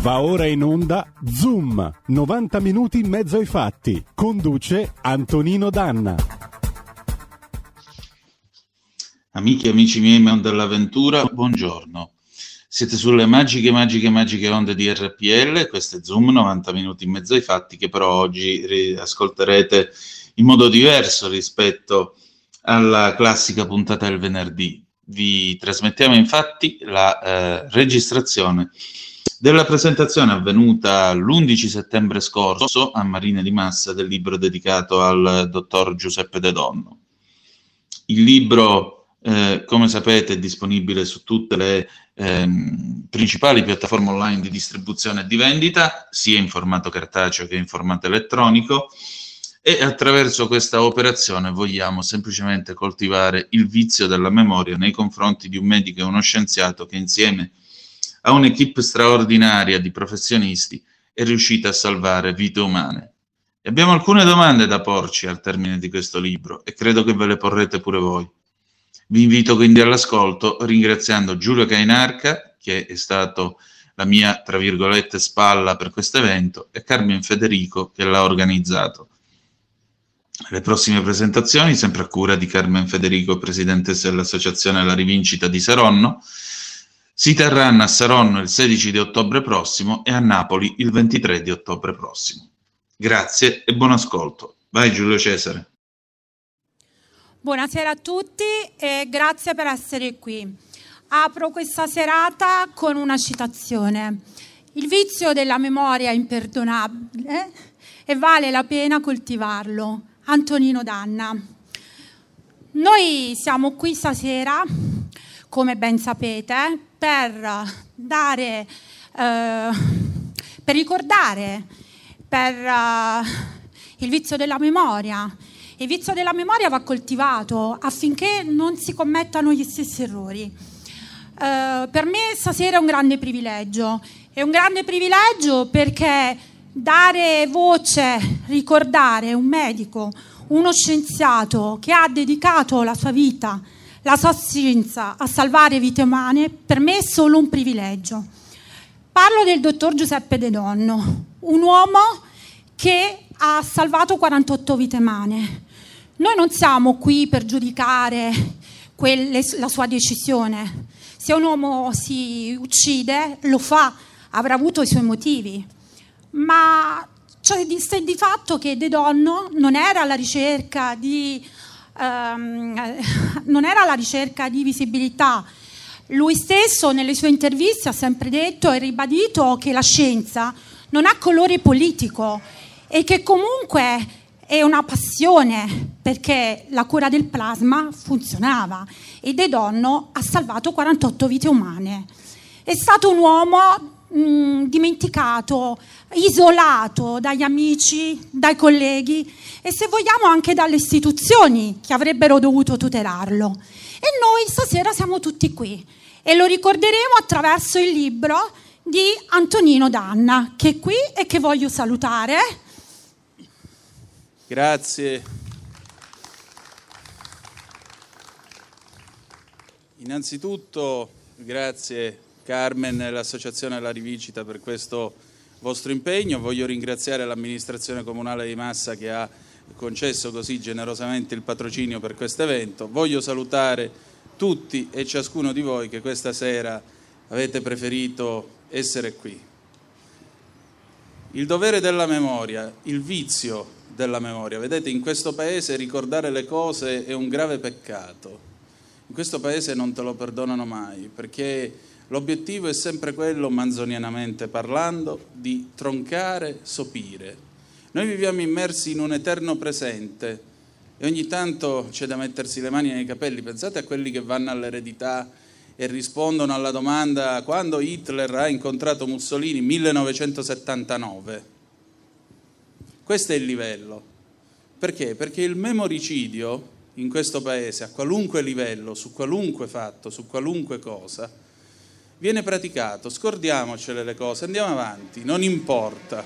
Va ora in onda Zoom, 90 minuti in mezzo ai fatti. Conduce Antonino Danna. Amiche e amici miei, man dell'avventura, buongiorno. Siete sulle magiche, magiche, magiche onde di RPL, questo è Zoom, 90 minuti in mezzo ai fatti, che però oggi ascolterete in modo diverso rispetto alla classica puntata del venerdì. Vi trasmettiamo infatti la eh, registrazione della presentazione avvenuta l'11 settembre scorso a Marina di Massa del libro dedicato al dottor Giuseppe De Donno. Il libro, eh, come sapete, è disponibile su tutte le eh, principali piattaforme online di distribuzione e di vendita, sia in formato cartaceo che in formato elettronico e attraverso questa operazione vogliamo semplicemente coltivare il vizio della memoria nei confronti di un medico e uno scienziato che insieme a un'equipe straordinaria di professionisti è riuscita a salvare vite umane. E abbiamo alcune domande da porci al termine di questo libro e credo che ve le porrete pure voi. Vi invito quindi all'ascolto ringraziando Giulio Cainarca, che è stato la mia, tra virgolette, spalla per questo evento, e Carmen Federico, che l'ha organizzato. Le prossime presentazioni, sempre a cura di Carmen Federico, presidentessa dell'Associazione La Rivincita di Saronno, si terranno a Saronno il 16 di ottobre prossimo e a Napoli il 23 di ottobre prossimo. Grazie e buon ascolto. Vai Giulio Cesare. Buonasera a tutti e grazie per essere qui. Apro questa serata con una citazione. Il vizio della memoria è imperdonabile e vale la pena coltivarlo. Antonino Danna. Noi siamo qui stasera, come ben sapete, per dare, eh, per ricordare, per uh, il vizio della memoria. Il vizio della memoria va coltivato affinché non si commettano gli stessi errori. Uh, per me stasera è un grande privilegio. È un grande privilegio perché dare voce, ricordare un medico, uno scienziato che ha dedicato la sua vita, la sua scienza a salvare vite umane, per me è solo un privilegio. Parlo del dottor Giuseppe De Donno, un uomo che ha salvato 48 vite umane. Noi non siamo qui per giudicare quelle, la sua decisione. Se un uomo si uccide, lo fa, avrà avuto i suoi motivi ma cioè, di, di fatto che De Donno non era alla ricerca di, um, non era alla ricerca di visibilità. Lui stesso nelle sue interviste ha sempre detto e ribadito che la scienza non ha colore politico e che comunque è una passione perché la cura del plasma funzionava e De Donno ha salvato 48 vite umane. È stato un uomo mh, dimenticato, isolato dagli amici, dai colleghi e se vogliamo anche dalle istituzioni che avrebbero dovuto tutelarlo. E noi stasera siamo tutti qui e lo ricorderemo attraverso il libro di Antonino Danna, che è qui e che voglio salutare. Grazie. Innanzitutto grazie Carmen e l'Associazione La Rivincita per questo vostro impegno. Voglio ringraziare l'amministrazione comunale di Massa che ha concesso così generosamente il patrocinio per questo evento. Voglio salutare tutti e ciascuno di voi che questa sera avete preferito essere qui. Il dovere della memoria, il vizio della memoria. Vedete, in questo paese ricordare le cose è un grave peccato. In questo paese non te lo perdonano mai, perché L'obiettivo è sempre quello, manzonianamente parlando, di troncare, sopire. Noi viviamo immersi in un eterno presente e ogni tanto c'è da mettersi le mani nei capelli. Pensate a quelli che vanno all'eredità e rispondono alla domanda quando Hitler ha incontrato Mussolini 1979. Questo è il livello. Perché? Perché il memoricidio in questo paese, a qualunque livello, su qualunque fatto, su qualunque cosa, viene praticato, scordiamocele le cose, andiamo avanti, non importa.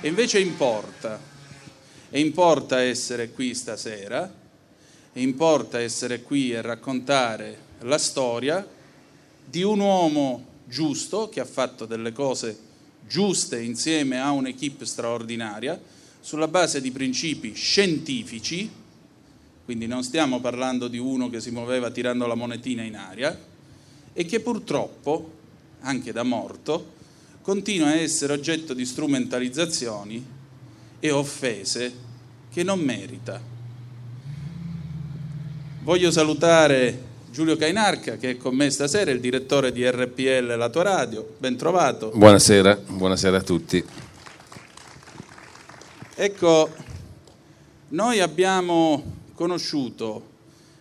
E invece importa. E importa essere qui stasera, e importa essere qui e raccontare la storia di un uomo giusto che ha fatto delle cose giuste insieme a un'equipe straordinaria, sulla base di principi scientifici, quindi non stiamo parlando di uno che si muoveva tirando la monetina in aria, e che purtroppo, anche da morto, continua a essere oggetto di strumentalizzazioni e offese che non merita. Voglio salutare Giulio Cainarca che è con me stasera, il direttore di RPL La tua radio, ben trovato. Buonasera, buonasera a tutti. Ecco, noi abbiamo conosciuto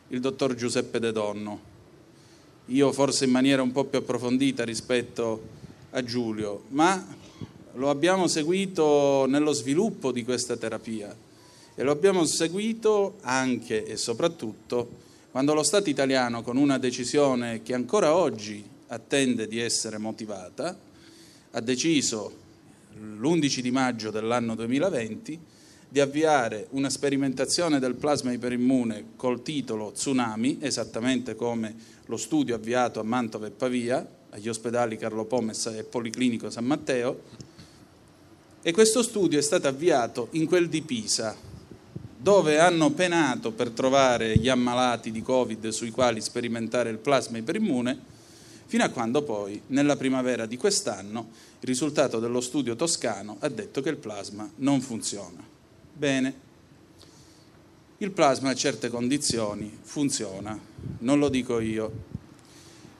il dottor Giuseppe De Donno, io forse in maniera un po' più approfondita rispetto a Giulio, ma lo abbiamo seguito nello sviluppo di questa terapia e lo abbiamo seguito anche e soprattutto quando lo Stato italiano, con una decisione che ancora oggi attende di essere motivata, ha deciso l'11 di maggio dell'anno 2020 di avviare una sperimentazione del plasma iperimmune col titolo Tsunami, esattamente come lo studio avviato a Mantova e Pavia, agli ospedali Carlo Pomes e Policlinico San Matteo, e questo studio è stato avviato in quel di Pisa, dove hanno penato per trovare gli ammalati di Covid sui quali sperimentare il plasma iperimmune, fino a quando poi, nella primavera di quest'anno, il risultato dello studio toscano ha detto che il plasma non funziona. Bene, il plasma a certe condizioni funziona, non lo dico io.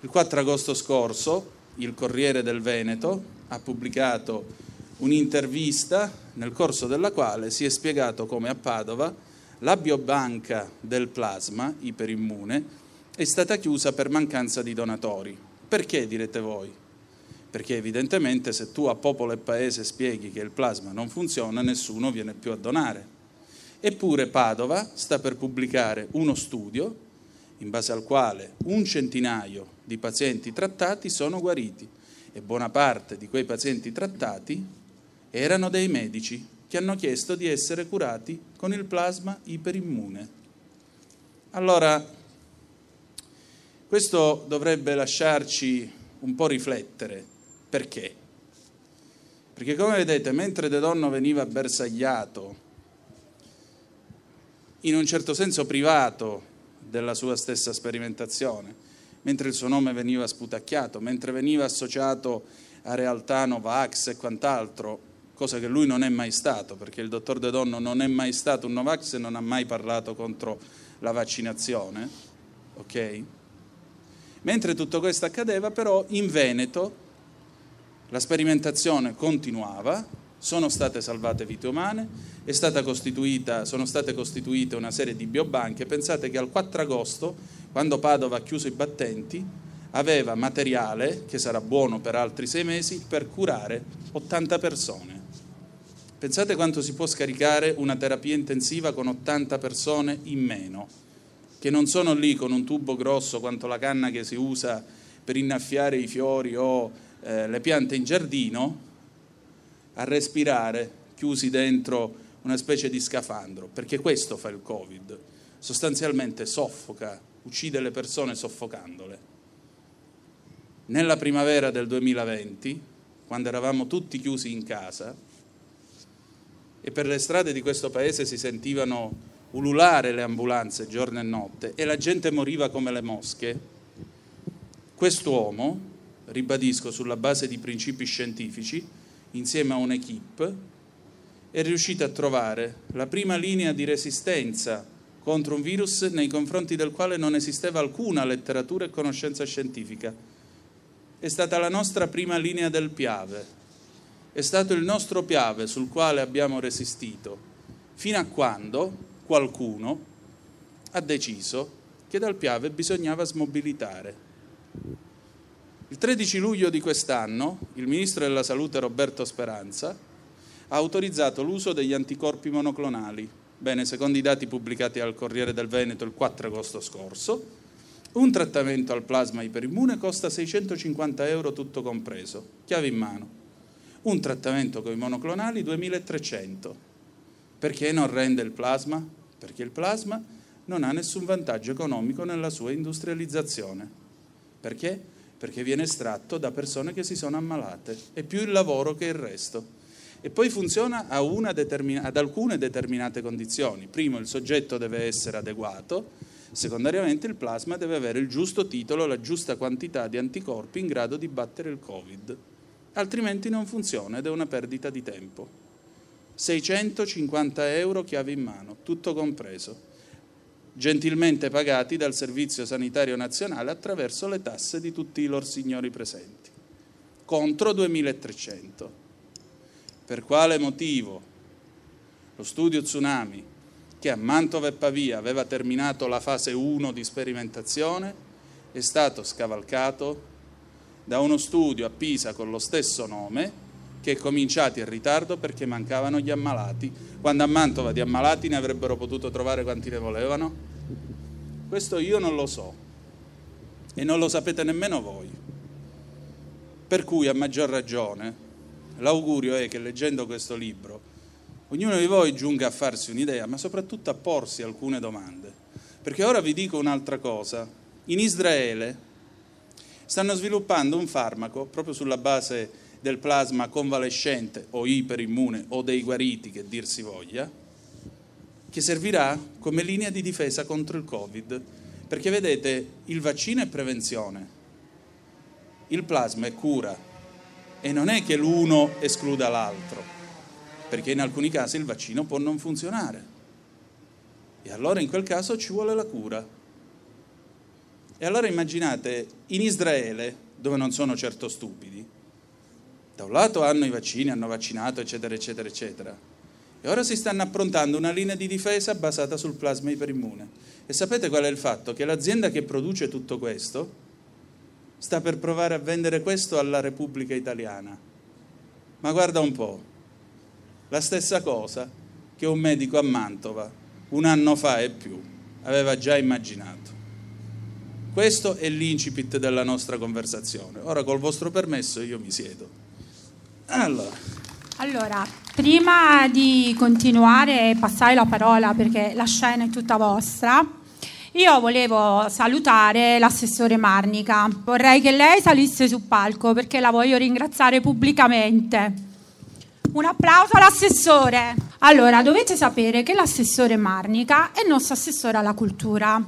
Il 4 agosto scorso il Corriere del Veneto ha pubblicato un'intervista nel corso della quale si è spiegato come a Padova la biobanca del plasma iperimmune è stata chiusa per mancanza di donatori. Perché direte voi? Perché evidentemente se tu a popolo e paese spieghi che il plasma non funziona, nessuno viene più a donare. Eppure Padova sta per pubblicare uno studio in base al quale un centinaio di pazienti trattati sono guariti e buona parte di quei pazienti trattati erano dei medici che hanno chiesto di essere curati con il plasma iperimmune. Allora, questo dovrebbe lasciarci un po' riflettere. Perché? Perché come vedete, mentre De Donno veniva bersagliato, in un certo senso privato della sua stessa sperimentazione, mentre il suo nome veniva sputacchiato, mentre veniva associato a realtà Novax e quant'altro, cosa che lui non è mai stato, perché il dottor De Donno non è mai stato un Novax e non ha mai parlato contro la vaccinazione, ok? Mentre tutto questo accadeva, però in Veneto la sperimentazione continuava, sono state salvate vite umane, sono state costituite una serie di biobanche. Pensate che al 4 agosto, quando Padova ha chiuso i battenti, aveva materiale, che sarà buono per altri sei mesi, per curare 80 persone. Pensate quanto si può scaricare una terapia intensiva con 80 persone in meno, che non sono lì con un tubo grosso quanto la canna che si usa per innaffiare i fiori o eh, le piante in giardino, a respirare chiusi dentro una specie di scafandro, perché questo fa il Covid, sostanzialmente soffoca, uccide le persone soffocandole. Nella primavera del 2020, quando eravamo tutti chiusi in casa, e per le strade di questo paese si sentivano ululare le ambulanze giorno e notte e la gente moriva come le mosche, quest'uomo, ribadisco sulla base di principi scientifici, insieme a un'equipe, è riuscito a trovare la prima linea di resistenza contro un virus nei confronti del quale non esisteva alcuna letteratura e conoscenza scientifica. È stata la nostra prima linea del Piave, è stato il nostro piave sul quale abbiamo resistito, fino a quando qualcuno ha deciso che dal piave bisognava smobilitare. Il 13 luglio di quest'anno il Ministro della Salute Roberto Speranza ha autorizzato l'uso degli anticorpi monoclonali. Bene, secondo i dati pubblicati al Corriere del Veneto il 4 agosto scorso, un trattamento al plasma iperimmune costa 650 euro tutto compreso, chiave in mano un trattamento con i monoclonali 2300. Perché non rende il plasma? Perché il plasma non ha nessun vantaggio economico nella sua industrializzazione. Perché? Perché viene estratto da persone che si sono ammalate, è più il lavoro che il resto. E poi funziona determin- ad alcune determinate condizioni. Primo, il soggetto deve essere adeguato, secondariamente il plasma deve avere il giusto titolo, la giusta quantità di anticorpi in grado di battere il Covid, altrimenti non funziona ed è una perdita di tempo. 650 euro chiave in mano, tutto compreso gentilmente pagati dal Servizio Sanitario Nazionale attraverso le tasse di tutti i loro signori presenti, contro 2300. Per quale motivo lo studio Tsunami, che a Mantova e Pavia aveva terminato la fase 1 di sperimentazione, è stato scavalcato da uno studio a Pisa con lo stesso nome, che è cominciato in ritardo perché mancavano gli ammalati, quando a Mantova di ammalati ne avrebbero potuto trovare quanti ne volevano? Questo io non lo so e non lo sapete nemmeno voi. Per cui a maggior ragione l'augurio è che leggendo questo libro ognuno di voi giunga a farsi un'idea, ma soprattutto a porsi alcune domande. Perché ora vi dico un'altra cosa. In Israele stanno sviluppando un farmaco proprio sulla base del plasma convalescente o iperimmune o dei guariti, che dir si voglia, che servirà come linea di difesa contro il Covid. Perché vedete, il vaccino è prevenzione, il plasma è cura e non è che l'uno escluda l'altro, perché in alcuni casi il vaccino può non funzionare. E allora in quel caso ci vuole la cura. E allora immaginate, in Israele, dove non sono certo stupidi, da un lato hanno i vaccini, hanno vaccinato, eccetera, eccetera, eccetera, e ora si stanno approntando una linea di difesa basata sul plasma iperimmune. E sapete qual è il fatto? Che l'azienda che produce tutto questo sta per provare a vendere questo alla Repubblica Italiana. Ma guarda un po', la stessa cosa che un medico a Mantova un anno fa e più aveva già immaginato. Questo è l'incipit della nostra conversazione. Ora col vostro permesso io mi siedo. Allora. Allora, prima di continuare e passare la parola perché la scena è tutta vostra, io volevo salutare l'assessore Marnica. Vorrei che lei salisse sul palco perché la voglio ringraziare pubblicamente. Un applauso all'assessore. Allora, dovete sapere che l'assessore Marnica è il nostro assessore alla cultura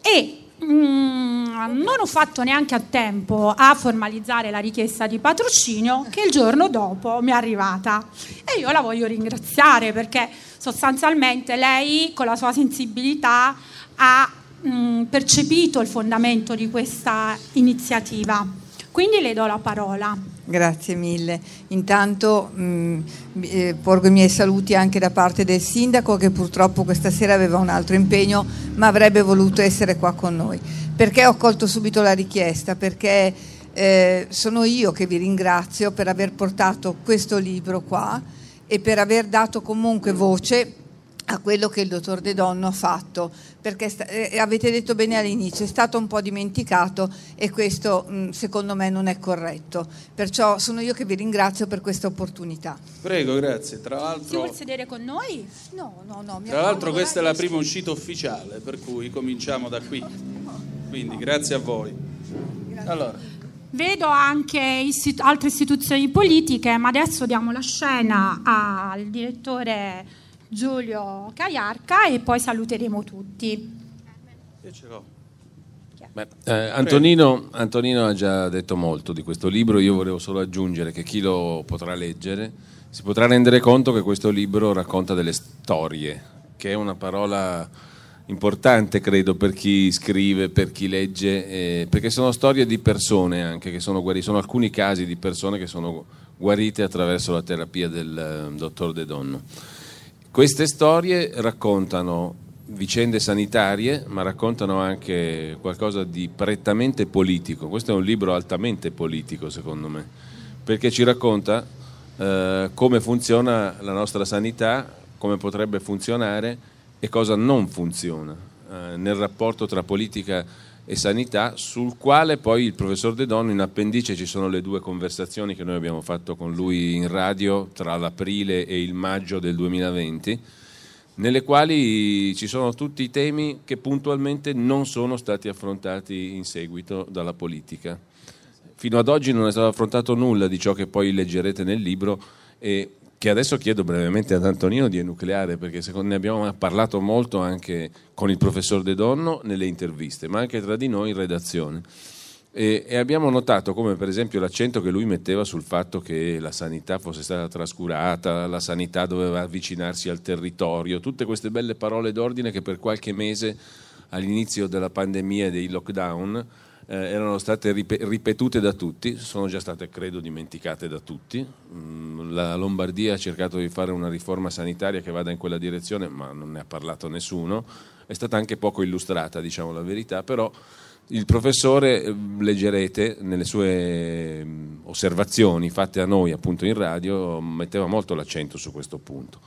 e non ho fatto neanche a tempo a formalizzare la richiesta di patrocinio che il giorno dopo mi è arrivata e io la voglio ringraziare perché sostanzialmente lei con la sua sensibilità ha mm, percepito il fondamento di questa iniziativa. Quindi le do la parola. Grazie mille. Intanto mh, mm, eh, porgo i miei saluti anche da parte del sindaco che purtroppo questa sera aveva un altro impegno ma avrebbe voluto essere qua con noi. Perché ho colto subito la richiesta? Perché eh, sono io che vi ringrazio per aver portato questo libro qua e per aver dato comunque voce a quello che il dottor De Donno ha fatto, perché sta, eh, avete detto bene all'inizio, è stato un po' dimenticato e questo mh, secondo me non è corretto. Perciò sono io che vi ringrazio per questa opportunità. Prego, grazie. Tra l'altro, si vuole sedere con noi? No, no, no. Tra l'altro questa è la prima uscita ufficiale, per cui cominciamo da qui. Quindi grazie a voi. Allora. Vedo anche istitu- altre istituzioni politiche, ma adesso diamo la scena al direttore Giulio Caiarca e poi saluteremo tutti. Beh, eh, Antonino, Antonino, ha già detto molto di questo libro, io volevo solo aggiungere che chi lo potrà leggere si potrà rendere conto che questo libro racconta delle storie, che è una parola importante credo per chi scrive, per chi legge, eh, perché sono storie di persone anche che sono guarite, sono alcuni casi di persone che sono guarite attraverso la terapia del uh, dottor De Donno. Queste storie raccontano vicende sanitarie, ma raccontano anche qualcosa di prettamente politico. Questo è un libro altamente politico, secondo me, perché ci racconta eh, come funziona la nostra sanità, come potrebbe funzionare e cosa non funziona eh, nel rapporto tra politica e sanità, sul quale poi il professor De Donno in appendice ci sono le due conversazioni che noi abbiamo fatto con lui in radio tra l'aprile e il maggio del 2020, nelle quali ci sono tutti i temi che puntualmente non sono stati affrontati in seguito dalla politica. Fino ad oggi non è stato affrontato nulla di ciò che poi leggerete nel libro e che adesso chiedo brevemente ad Antonino di enucleare, perché ne abbiamo parlato molto anche con il professor De Donno nelle interviste, ma anche tra di noi in redazione. E, e, abbiamo notato come per esempio l'accento che lui metteva sul fatto che la sanità fosse stata trascurata, la sanità doveva avvicinarsi al territorio, tutte queste belle parole d'ordine che per qualche mese all'inizio della pandemia e dei lockdown eh, erano state ripetute da tutti, sono già state credo dimenticate da tutti. Mm, la Lombardia ha cercato di fare una riforma sanitaria che vada in quella direzione, ma non ne ha parlato nessuno, è stata anche poco illustrata, diciamo la verità, però il professore, eh, leggerete nelle sue mm, osservazioni fatte a noi appunto in radio, metteva molto l'accento su questo punto.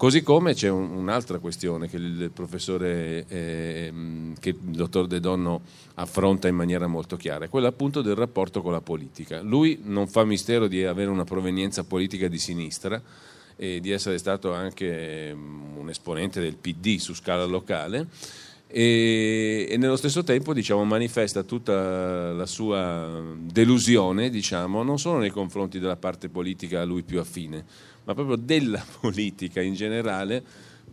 Così come c'è un, un'altra questione che il professore, eh, che il dottor De Donno affronta in maniera molto chiara, quella appunto del rapporto con la politica. Lui non fa mistero di avere una provenienza politica di sinistra e di essere stato anche mm, un esponente del PD su scala locale e, e, nello stesso tempo diciamo, manifesta tutta la sua delusione diciamo, non solo nei confronti della parte politica a lui più affine, ma proprio della politica in generale,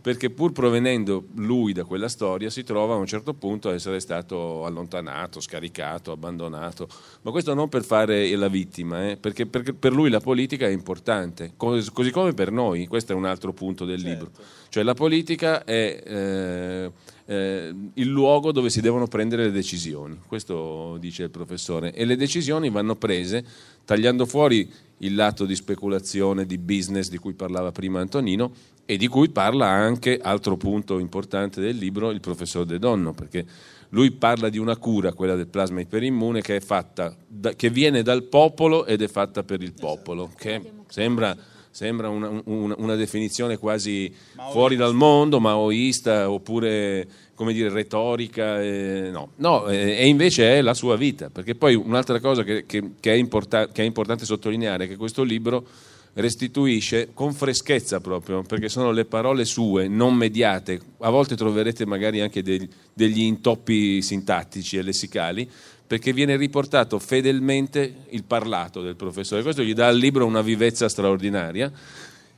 perché pur provenendo lui da quella storia si trova a un certo punto a essere stato allontanato, scaricato, abbandonato, ma questo non per fare la vittima, eh, perché, perché, per lui la politica è importante, così come per noi, questo è un altro punto del certo. libro, cioè la politica è... Eh, eh, il luogo dove si devono prendere le decisioni, questo dice il professore, e le decisioni vanno prese tagliando fuori il lato di speculazione, di business di cui parlava prima Antonino e di cui parla anche, altro punto importante del libro, il professor De Donno, perché lui parla di una cura, quella del plasma iperimmune, che, fatta, che viene dal popolo ed è fatta per il popolo, che sembra sembra una, una, una definizione quasi maoista. fuori dal mondo, maoista oppure come dire retorica. Eh, no, no eh, e invece è la sua vita, perché poi un'altra cosa che, che, che, è, importa, che è importante sottolineare è che questo libro restituisce con freschezza proprio, perché sono le parole sue, non mediate. A volte troverete magari anche degli, degli intoppi sintattici e lessicali, perché viene riportato fedelmente il parlato del professore. Questo gli dà al libro una vivezza straordinaria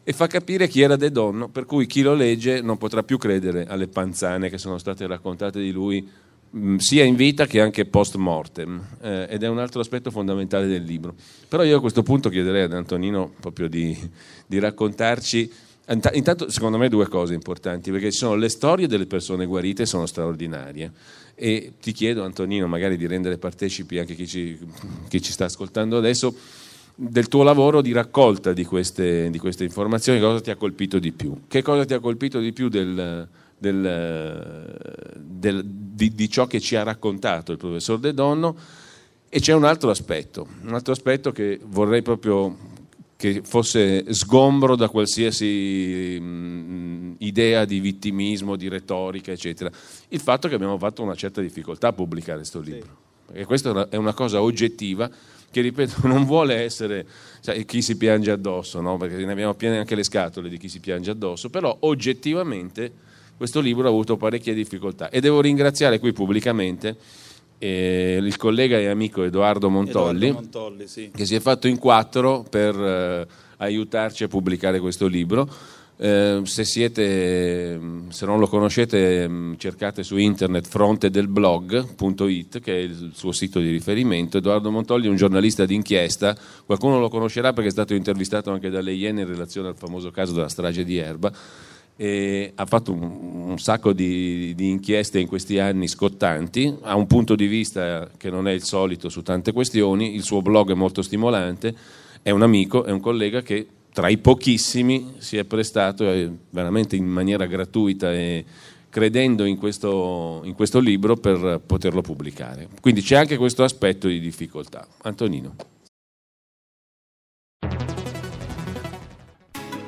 e fa capire chi era De Donno, per cui chi lo legge non potrà più credere alle panzane che sono state raccontate di lui mm, sia in vita che anche post mortem eh, ed è un altro aspetto fondamentale del libro. Però io a questo punto chiederei ad Antonino proprio di, di raccontarci Intanto, secondo me, due cose importanti, perché ci sono le storie delle persone guarite, sono straordinarie. E ti chiedo, Antonino, magari di rendere partecipi anche chi ci, chi ci sta ascoltando adesso, del tuo lavoro di raccolta di queste, di queste, informazioni, cosa ti ha colpito di più? Che cosa ti ha colpito di più del, del, del, di, di, ciò che ci ha raccontato il professor De Donno? E c'è un altro aspetto, un altro aspetto che vorrei proprio che fosse sgombro da qualsiasi mh, idea di vittimismo, di retorica, eccetera. Il fatto che abbiamo fatto una certa difficoltà a pubblicare questo libro. Sì. Perché questa è una cosa oggettiva che, ripeto, non vuole essere cioè, chi si piange addosso, no? perché ne abbiamo piene anche le scatole di chi si piange addosso, però oggettivamente questo libro ha avuto parecchie difficoltà. E devo ringraziare qui pubblicamente eh, il collega e amico Edoardo Montolli, Edoardo Montolli sì. che si è fatto in quattro per eh, aiutarci a pubblicare questo libro. Eh, se, siete, se, non lo conoscete mm, cercate su internet frontedelblog.it che è il suo sito di riferimento Edoardo Montolli è un giornalista d'inchiesta qualcuno lo conoscerà perché è stato intervistato anche dalle Iene in relazione al famoso caso della strage di Erba e ha fatto un, un sacco di, di, inchieste in questi anni scottanti, ha un punto di vista che non è il solito su tante questioni, il suo blog è molto stimolante, è un amico, è un collega che tra i pochissimi si è prestato eh, veramente in maniera gratuita e credendo in questo, in questo libro per poterlo pubblicare. Quindi c'è anche questo aspetto di difficoltà. Antonino.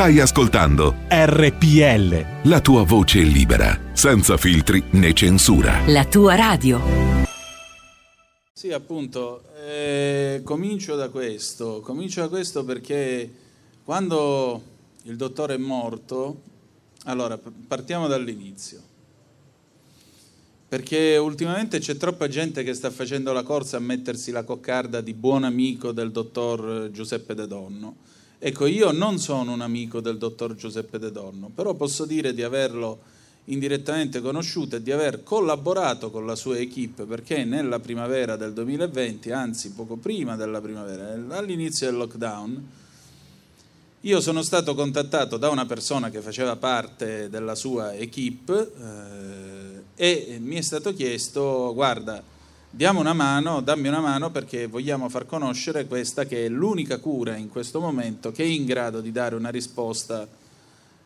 Stai ascoltando RPL. la tua voce libera, senza filtri né censura. La tua radio. Sì, appunto, eh, comincio da questo, comincio da questo perché quando il dottore è morto, allora partiamo dall'inizio, perché ultimamente c'è troppa gente che sta facendo la corsa a mettersi la coccarda di buon amico del dottor Giuseppe De Donno. Ecco, io non sono un amico del dottor Giuseppe De Donno, però posso dire di averlo indirettamente conosciuto e di aver collaborato con la sua equip perché nella primavera del 2020, anzi poco prima della primavera, all'inizio del lockdown, io sono stato contattato da una persona che faceva parte della sua equip eh, e mi è stato chiesto, guarda, diamo una mano, dammi una mano perché vogliamo far conoscere questa che è l'unica cura in questo momento che è in grado di dare una risposta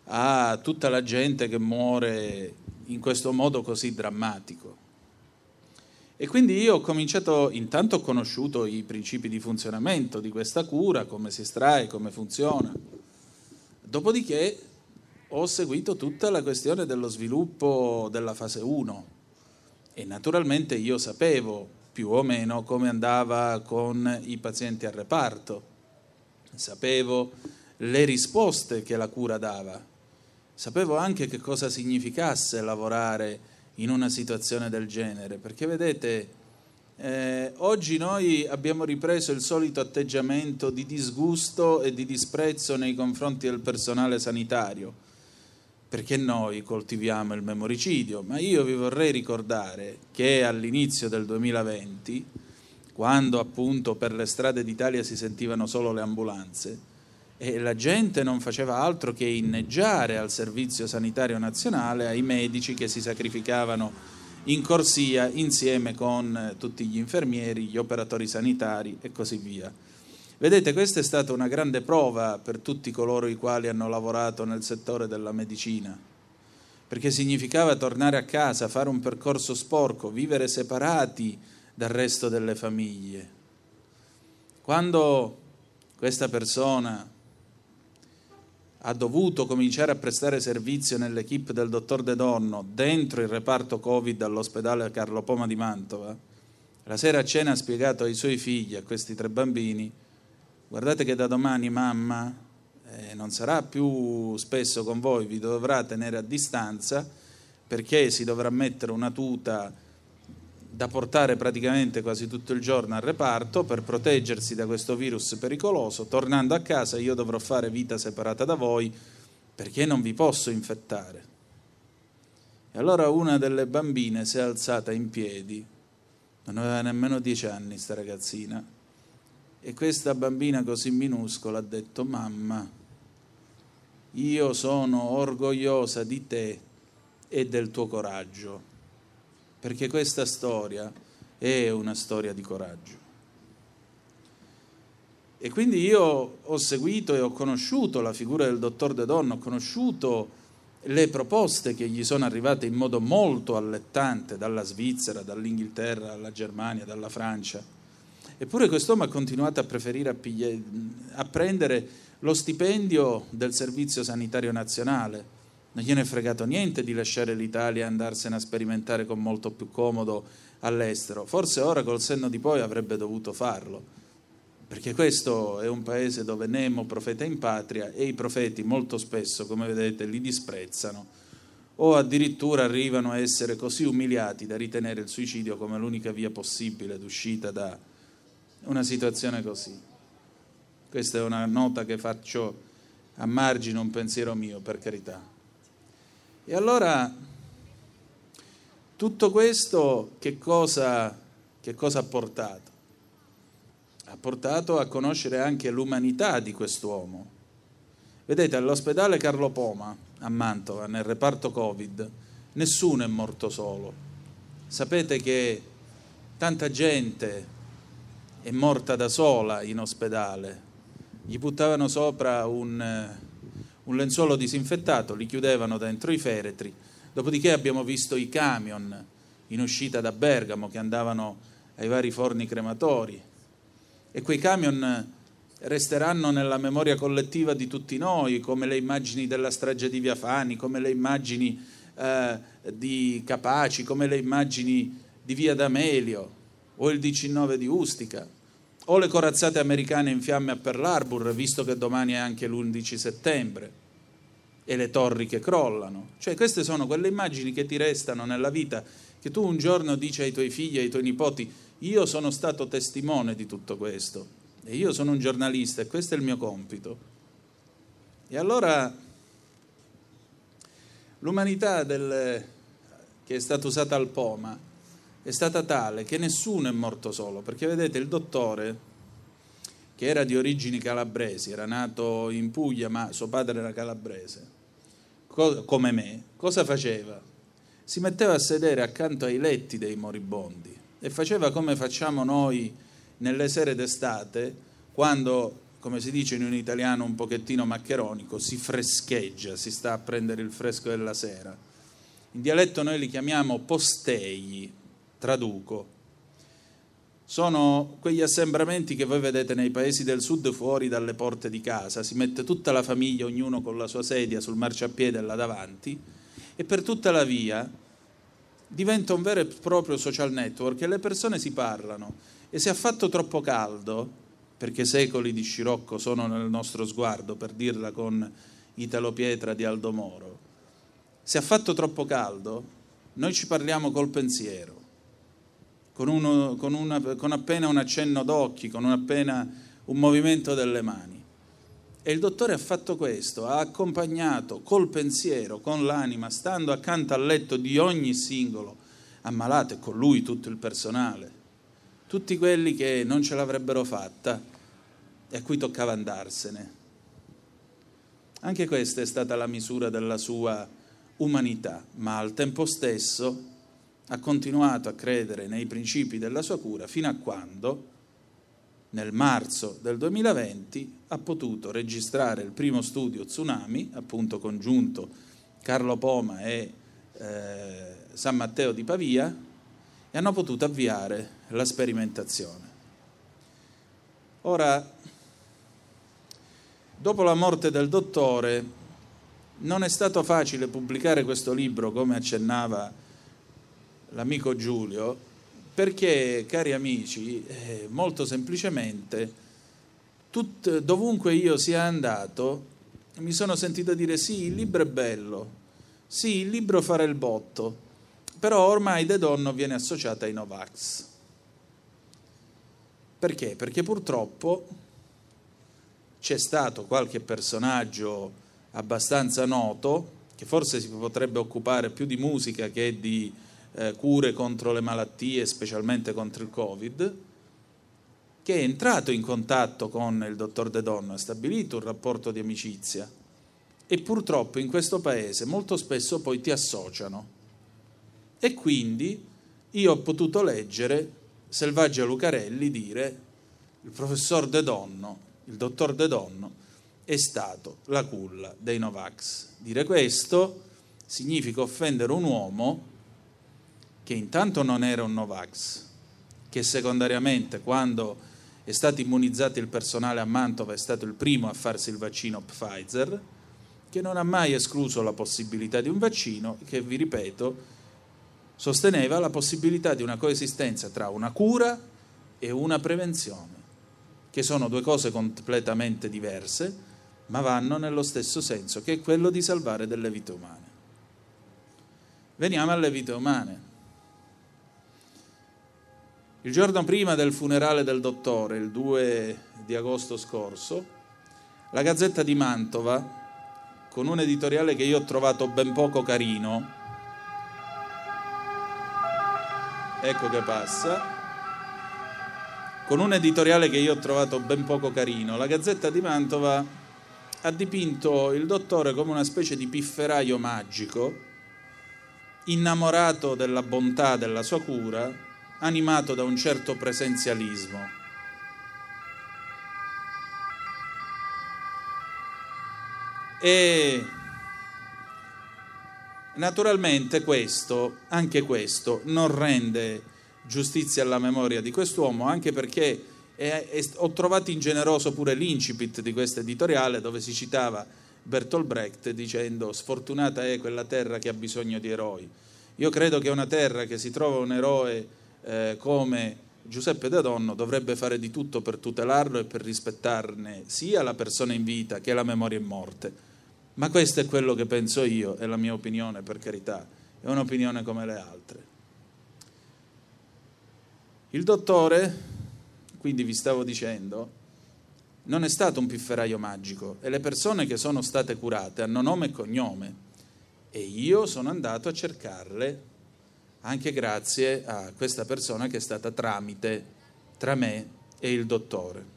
a tutta la gente che muore in questo modo così drammatico. E quindi io ho cominciato, intanto ho conosciuto i principi di funzionamento di questa cura, come si estrae, come funziona. Dopodiché ho seguito tutta la questione dello sviluppo della fase 1 e naturalmente io sapevo più o meno come andava con i pazienti al reparto, sapevo le risposte che la cura dava, sapevo anche che cosa significasse lavorare in una situazione del genere, perché vedete, eh, oggi noi abbiamo ripreso il solito atteggiamento di disgusto e di disprezzo nei confronti del personale sanitario, perché noi coltiviamo il memoricidio, ma io vi vorrei ricordare che all'inizio del 2020, quando appunto per le strade d'Italia si sentivano solo le ambulanze, e la gente non faceva altro che inneggiare al Servizio Sanitario Nazionale, ai medici che si sacrificavano in corsia insieme con tutti gli infermieri, gli operatori sanitari e così via. Vedete, questa è stata una grande prova per tutti coloro i quali hanno lavorato nel settore della medicina, perché significava tornare a casa, fare un percorso sporco, vivere separati dal resto delle famiglie. Quando questa persona ha dovuto cominciare a prestare servizio nell'equipe del dottor De Donno dentro il reparto Covid all'ospedale Carlo Poma di Mantova, la sera a cena ha spiegato ai suoi figli, a questi tre bambini, guardate che da domani mamma eh, non sarà più spesso con voi, vi dovrà tenere a distanza perché si dovrà mettere una tuta da portare praticamente quasi tutto il giorno al reparto per proteggersi da questo virus pericoloso. Tornando a casa io dovrò fare vita separata da voi perché non vi posso infettare. E allora una delle bambine si è alzata in piedi, non aveva nemmeno dieci anni sta ragazzina, e questa bambina così minuscola ha detto mamma, io sono orgogliosa di te e del tuo coraggio perché questa storia è una storia di coraggio. E quindi io ho seguito e ho conosciuto la figura del dottor De Donno, ho conosciuto le proposte che gli sono arrivate in modo molto allettante dalla Svizzera, dall'Inghilterra, dalla Germania, dalla Francia. Eppure quest'uomo ha continuato a preferire a, piglia- a prendere lo stipendio del Servizio Sanitario Nazionale, non gliene è fregato niente di lasciare l'Italia e andarsene a sperimentare con molto più comodo all'estero. Forse ora col senno di poi avrebbe dovuto farlo, perché questo è un paese dove Nemo profeta in patria e i profeti molto spesso, come vedete, li disprezzano o addirittura arrivano a essere così umiliati da ritenere il suicidio come l'unica via possibile d'uscita da una situazione così. Questa è una nota che faccio a margine, un pensiero mio, per carità. E allora tutto questo che cosa, che cosa ha portato? Ha portato a conoscere anche l'umanità di quest'uomo. Vedete, all'ospedale Carlo Poma a Mantova, nel reparto Covid, nessuno è morto solo. Sapete che tanta gente è morta da sola in ospedale. Gli buttavano sopra un, eh, un lenzuolo disinfettato, li chiudevano dentro i feretri. Dopodiché abbiamo visto i camion in uscita da Bergamo che andavano ai vari forni crematori e quei camion resteranno nella memoria collettiva di tutti noi, come le immagini della strage di Via Fani, come le immagini eh, di Capaci, come le immagini di Via D'Amelio o il 19 di Ustica o le corazzate americane in fiamme a Pearl Harbor, visto che domani è anche l'11 settembre, e le torri che crollano. Cioè queste sono quelle immagini che ti restano nella vita, che tu un giorno dici ai tuoi figli, ai tuoi nipoti, io sono stato testimone di tutto questo, e io sono un giornalista e questo è il mio compito. E allora l'umanità del, che è stata usata al Poma è stata tale che nessuno è morto solo, perché vedete il dottore, che era di origini calabresi, era nato in Puglia ma suo padre era calabrese, co- come me, cosa faceva? Si metteva a sedere accanto ai letti dei moribondi e faceva come facciamo noi nelle sere d'estate, quando, come si dice in un italiano un pochettino maccheronico, si frescheggia, si sta a prendere il fresco della sera. In dialetto noi li chiamiamo postegli, traduco. Sono quegli assembramenti che voi vedete nei paesi del sud fuori dalle porte di casa, si mette tutta la famiglia, ognuno con la sua sedia sul marciapiede là davanti e per tutta la via diventa un vero e proprio social network e le persone si parlano. E se ha fatto troppo caldo, perché secoli di scirocco sono nel nostro sguardo, per dirla con Italo Pietra di Aldo Moro, se ha fatto troppo caldo, noi ci parliamo col pensiero, con, uno, con, una, con appena un accenno d'occhi, con appena un movimento delle mani. E il dottore ha fatto questo, ha accompagnato col pensiero, con l'anima, stando accanto al letto di ogni singolo ammalato e con lui tutto il personale tutti quelli che non ce l'avrebbero fatta e a cui toccava andarsene. Anche questa è stata la misura della sua umanità, ma al tempo stesso ha continuato a credere nei principi della sua cura fino a quando, nel marzo del 2020, ha potuto registrare il primo studio Tsunami, appunto congiunto Carlo Poma e eh, San Matteo di Pavia, e hanno potuto avviare la sperimentazione. Ora, dopo la morte del dottore, non è stato facile pubblicare questo libro, come accennava l'amico Giulio, perché, cari amici, eh, molto semplicemente, tut, dovunque io sia andato, mi sono sentito dire sì, il libro è bello, sì, il libro farà il botto, però ormai De Donno viene associata ai Novax. Perché? Perché purtroppo c'è stato qualche personaggio abbastanza noto, che forse si potrebbe occupare più di musica che di eh, cure contro le malattie, specialmente contro il Covid, che è entrato in contatto con il dottor De Donno, ha stabilito un rapporto di amicizia e purtroppo in questo paese molto spesso poi ti associano e quindi io ho potuto leggere Selvaggia Lucarelli dire il professor De Donno, il dottor De Donno, è stato la culla dei Novax. Dire questo significa offendere un uomo che intanto non era un Novax, che secondariamente quando è stato immunizzato il personale a Mantova è stato il primo a farsi il vaccino Pfizer, che non ha mai escluso la possibilità di un vaccino, che vi ripeto sosteneva la possibilità di una coesistenza tra una cura e una prevenzione, che sono due cose completamente diverse, ma vanno nello stesso senso, che è quello di salvare delle vite umane. Veniamo alle vite umane. Il giorno prima del funerale del dottore, il 2 di agosto scorso, la Gazzetta di Mantova, con un editoriale che io ho trovato ben poco carino, ecco che passa, con un editoriale che io ho trovato ben poco carino. La Gazzetta di Mantova ha dipinto il dottore come una specie di pifferaio magico, innamorato della bontà della sua cura, animato da un certo presenzialismo. E naturalmente questo, anche questo, non rende giustizia alla memoria di quest'uomo, anche perché è, è, ho trovato ingeneroso pure l'incipit di questo editoriale dove si citava Bertolt Brecht dicendo sfortunata è quella terra che ha bisogno di eroi. Io credo che una terra che si trova un eroe eh, come Giuseppe Dadonno dovrebbe fare di tutto per tutelarlo e per rispettarne sia la persona in vita che la memoria in morte. Ma questo è quello che penso io, è la mia opinione, per carità, è un'opinione come le altre. Il dottore, quindi vi stavo dicendo, non è stato un pifferaio magico e le persone che sono state curate hanno nome e cognome e io sono andato a cercarle anche grazie a questa persona che è stata tramite tra me e il dottore.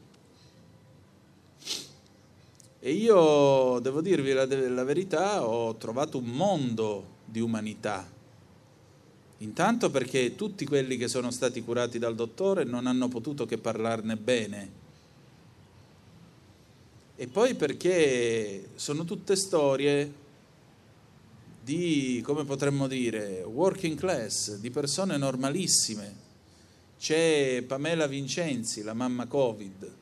E io, devo dirvi la, la verità, ho trovato un mondo di umanità. Intanto perché tutti quelli che sono stati curati dal dottore non hanno potuto che parlarne bene. E poi perché sono tutte storie di, come potremmo dire, working class, di persone normalissime. C'è Pamela Vincenzi, la mamma Covid,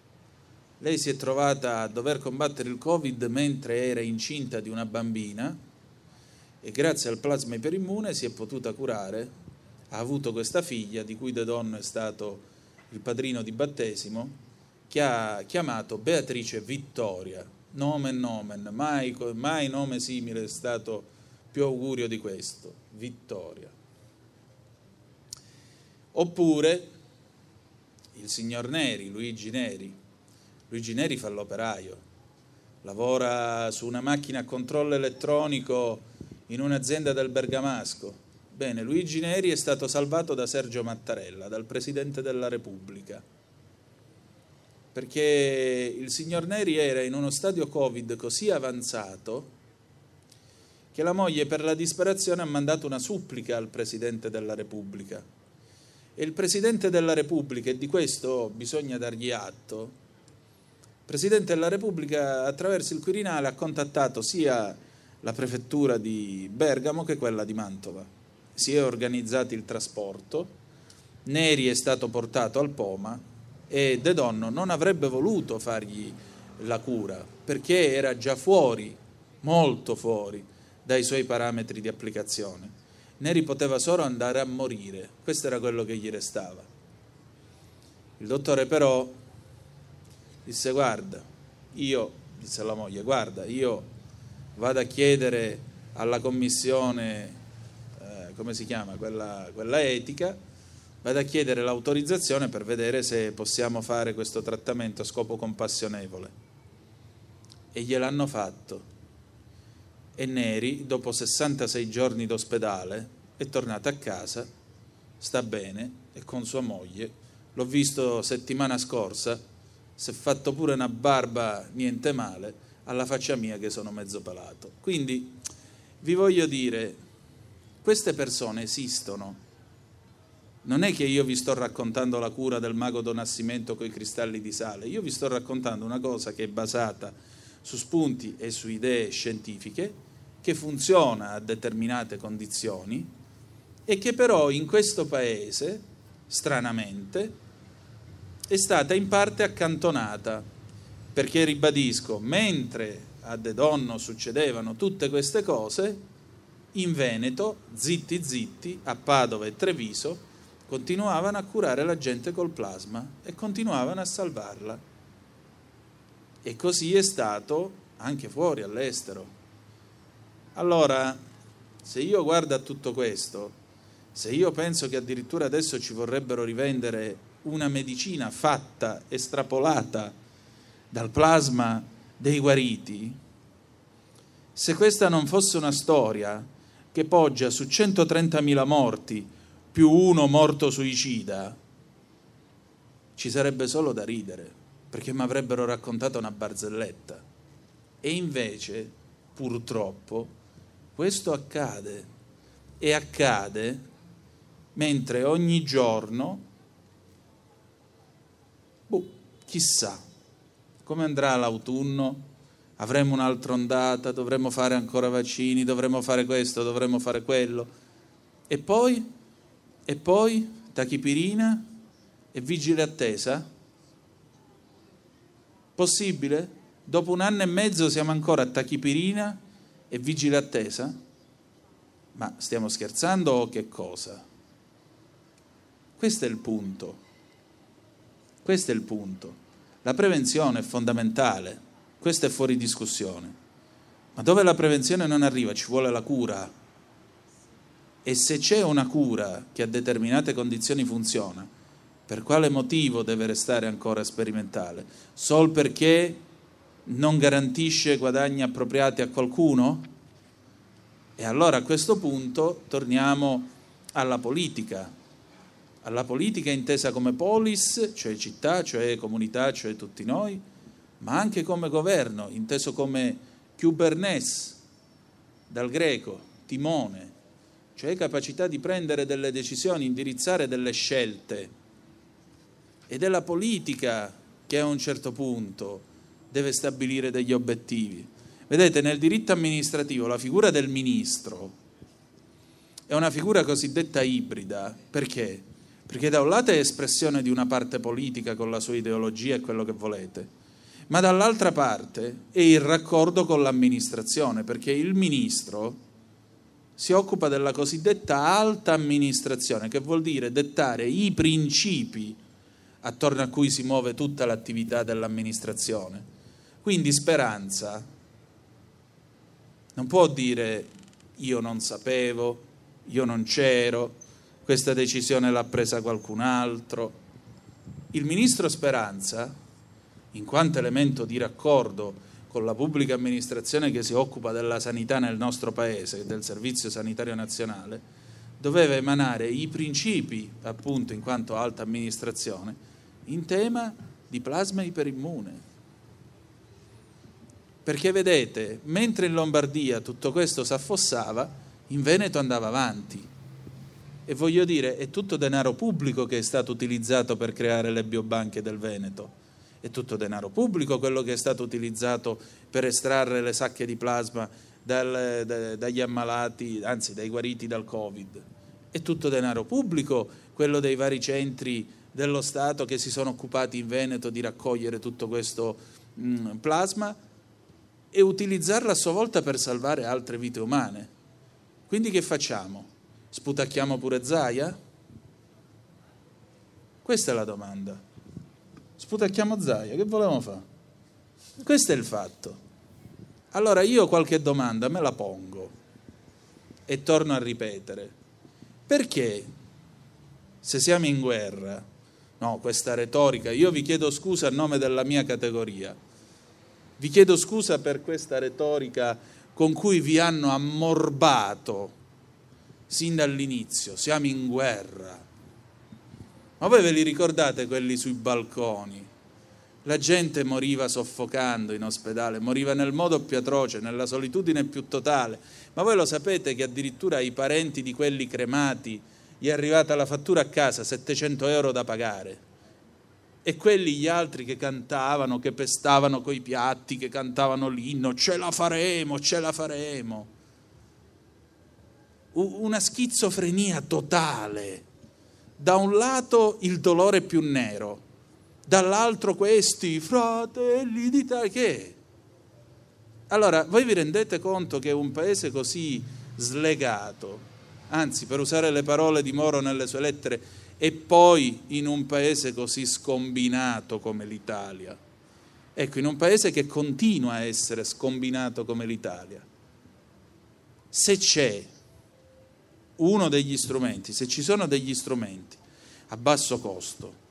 lei si è trovata a dover combattere il Covid mentre era incinta di una bambina e grazie al plasma iperimmune si è potuta curare, ha avuto questa figlia di cui De Donno è stato il padrino di battesimo, che ha chiamato Beatrice Vittoria, nomen nomen, mai, mai nome simile è stato più augurio di questo, Vittoria. Oppure il signor Neri, Luigi Neri, Luigi Neri fa l'operaio, lavora su una macchina a controllo elettronico in un'azienda del Bergamasco. Bene, Luigi Neri è stato salvato da Sergio Mattarella, dal Presidente della Repubblica, perché il signor Neri era in uno stadio Covid così avanzato che la moglie per la disperazione ha mandato una supplica al Presidente della Repubblica. E il Presidente della Repubblica, e di questo bisogna dargli atto, Presidente della Repubblica attraverso il Quirinale ha contattato sia la prefettura di Bergamo che quella di Mantova. Si è organizzato il trasporto, Neri è stato portato al Poma e De Donno non avrebbe voluto fargli la cura perché era già fuori, molto fuori dai suoi parametri di applicazione. Neri poteva solo andare a morire, questo era quello che gli restava. Il dottore però disse guarda, io, disse alla moglie, guarda, io vado a chiedere alla commissione, eh, come si chiama, quella, quella etica, vado a chiedere l'autorizzazione per vedere se possiamo fare questo trattamento a scopo compassionevole. E gliel'hanno fatto. E Neri, dopo 66 giorni d'ospedale, è tornato a casa, sta bene, è con sua moglie. L'ho visto settimana scorsa, si è fatto pure una barba, niente male, alla faccia mia che sono mezzo palato. Quindi vi voglio dire, queste persone esistono. Non è che io vi sto raccontando la cura del mago Donassimento con i cristalli di sale, io vi sto raccontando una cosa che è basata su spunti e su idee scientifiche, che funziona a determinate condizioni e che però in questo paese, stranamente, è stata in parte accantonata, perché ribadisco, mentre a De Donno succedevano tutte queste cose, in Veneto, zitti zitti, a Padova e Treviso, continuavano a curare la gente col plasma e continuavano a salvarla. E così è stato anche fuori all'estero. Allora, se io guardo a tutto questo, se io penso che addirittura adesso ci vorrebbero rivendere una medicina fatta, estrapolata dal plasma dei guariti, se questa non fosse una storia che poggia su 130.000 morti più uno morto suicida, ci sarebbe solo da ridere, perché mi avrebbero raccontato una barzelletta. E invece, purtroppo, questo accade. E accade mentre ogni giorno, boh, chissà, come andrà l'autunno? Avremo un'altra ondata, dovremo fare ancora vaccini, dovremo fare questo, dovremo fare quello. E poi? E poi? Tachipirina e vigile attesa? Possibile? Dopo un anno e mezzo siamo ancora a tachipirina e vigile attesa? Ma stiamo scherzando o che cosa? Questo è il punto. Questo è il punto. La prevenzione è fondamentale, questo è fuori discussione. Ma dove la prevenzione non arriva ci vuole la cura. E se c'è una cura che a determinate condizioni funziona, per quale motivo deve restare ancora sperimentale? Sol perché non garantisce guadagni appropriati a qualcuno? E allora a questo punto torniamo alla politica, alla politica intesa come polis, cioè città, cioè comunità, cioè tutti noi, ma anche come governo, inteso come kubernes, dal greco, timone, cioè capacità di prendere delle decisioni, indirizzare delle scelte ed è la politica che a un certo punto deve stabilire degli obiettivi. Vedete, nel diritto amministrativo la figura del ministro è una figura cosiddetta ibrida. Perché? Perché da un lato è espressione di una parte politica con la sua ideologia e quello che volete, ma dall'altra parte è il raccordo con l'amministrazione, perché il ministro si occupa della cosiddetta alta amministrazione, che vuol dire dettare i principi attorno a cui si muove tutta l'attività dell'amministrazione. Quindi speranza non può dire io non sapevo, io non c'ero, questa decisione l'ha presa qualcun altro. Il ministro Speranza, in quanto elemento di raccordo con la pubblica amministrazione che si occupa della sanità nel nostro paese, del Servizio Sanitario Nazionale, doveva emanare i principi, appunto in quanto alta amministrazione, in tema di plasma iperimmune. Perché vedete, mentre in Lombardia tutto questo si affossava, in Veneto andava avanti. E voglio dire, è tutto denaro pubblico che è stato utilizzato per creare le biobanche del Veneto. È tutto denaro pubblico quello che è stato utilizzato per estrarre le sacche di plasma dal, da, dagli ammalati, anzi dai guariti dal Covid. È tutto denaro pubblico quello dei vari centri dello Stato che si sono occupati in Veneto di raccogliere tutto questo mh, plasma e utilizzarlo a sua volta per salvare altre vite umane. Quindi che facciamo? Sputacchiamo pure Zaia? Questa è la domanda. Sputacchiamo Zaia, che volevamo fare? Questo è il fatto. Allora io qualche domanda me la pongo e torno a ripetere. Perché se siamo in guerra No, questa retorica. Io vi chiedo scusa a nome della mia categoria. Vi chiedo scusa per questa retorica con cui vi hanno ammorbato sin dall'inizio. Siamo in guerra. Ma voi ve li ricordate quelli sui balconi? La gente moriva soffocando in ospedale, moriva nel modo più atroce, nella solitudine più totale. Ma voi lo sapete che addirittura i parenti di quelli cremati gli è arrivata la fattura a casa, 700 euro da pagare. E quelli gli altri che cantavano, che pestavano coi piatti, che cantavano l'inno, ce la faremo, ce la faremo. Una schizofrenia totale. Da un lato il dolore più nero, dall'altro questi fratelli d'Italia. Che? Allora, voi vi rendete conto che un paese così slegato, anzi per usare le parole di Moro nelle sue lettere, e poi in un paese così scombinato come l'Italia. Ecco, in un paese che continua a essere scombinato come l'Italia, se c'è uno degli strumenti, se ci sono degli strumenti a basso costo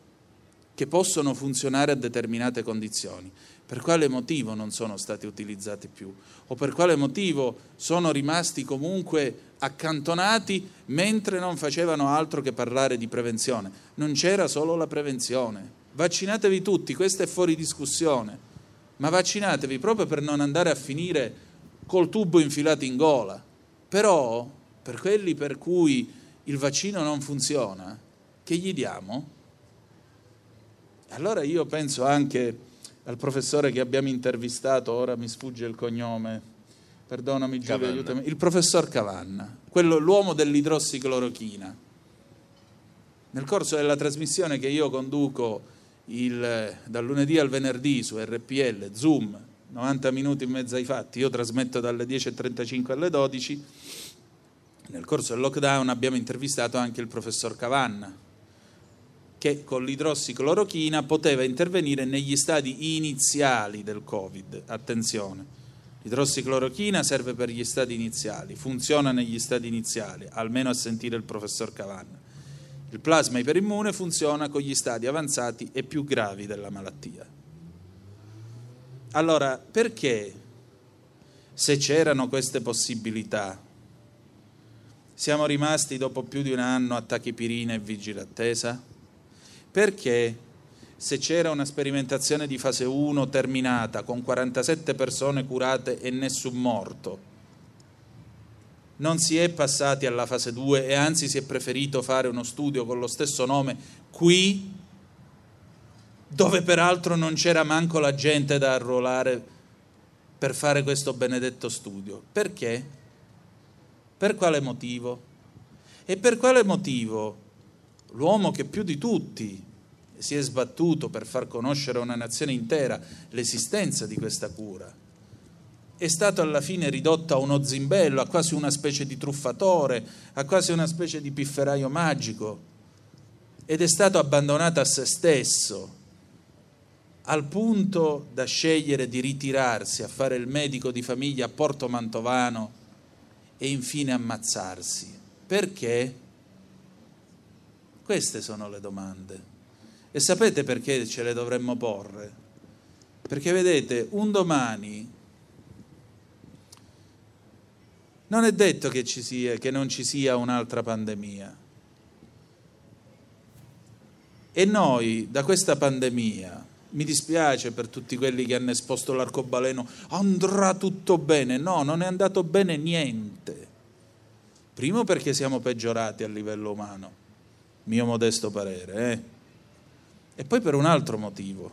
che possono funzionare a determinate condizioni, per quale motivo non sono stati utilizzati più o per quale motivo sono rimasti comunque accantonati mentre non facevano altro che parlare di prevenzione. Non c'era solo la prevenzione, vaccinatevi tutti, questo è fuori discussione, ma vaccinatevi proprio per non andare a finire col tubo infilato in gola. Però, per quelli per cui il vaccino non funziona, che gli diamo? Allora io penso anche al professore che abbiamo intervistato, ora mi sfugge il cognome, perdonami Giulio, aiutami, il professor Cavanna, quello, l'uomo dell'idrossiclorochina. Nel corso della trasmissione che io conduco il, dal lunedì al venerdì su RPL, Zoom, 90 minuti in mezzo ai fatti, io trasmetto dalle 10.35 alle 12, nel corso del lockdown abbiamo intervistato anche il professor Cavanna, che con l'idrossiclorochina poteva intervenire negli stadi iniziali del Covid. Attenzione, l'idrossiclorochina serve per gli stadi iniziali, funziona negli stadi iniziali, almeno a sentire il professor Cavanna. Il plasma iperimmune funziona con gli stadi avanzati e più gravi della malattia. Allora, perché se c'erano queste possibilità siamo rimasti dopo più di un anno a tachipirina e vigile attesa? Perché se c'era una sperimentazione di fase 1 terminata con 47 persone curate e nessun morto, non si è passati alla fase 2 e anzi si è preferito fare uno studio con lo stesso nome qui, dove peraltro non c'era manco la gente da arruolare per fare questo benedetto studio. Perché? Per quale motivo? E per quale motivo l'uomo che più di tutti si è sbattuto per far conoscere a una nazione intera l'esistenza di questa cura, è stato alla fine ridotto a uno zimbello, a quasi una specie di truffatore, a quasi una specie di pifferaio magico, ed è stato abbandonato a se stesso, al punto da scegliere di ritirarsi a fare il medico di famiglia a Porto Mantovano e infine ammazzarsi. Perché? Queste sono le domande. E sapete perché ce le dovremmo porre? Perché vedete, un domani non è detto che, ci sia, che non ci sia un'altra pandemia. E noi da questa pandemia, mi dispiace per tutti quelli che hanno esposto l'arcobaleno, andrà tutto bene. No, non è andato bene niente. Primo perché siamo peggiorati a livello umano, mio modesto parere, eh? E poi per un altro motivo,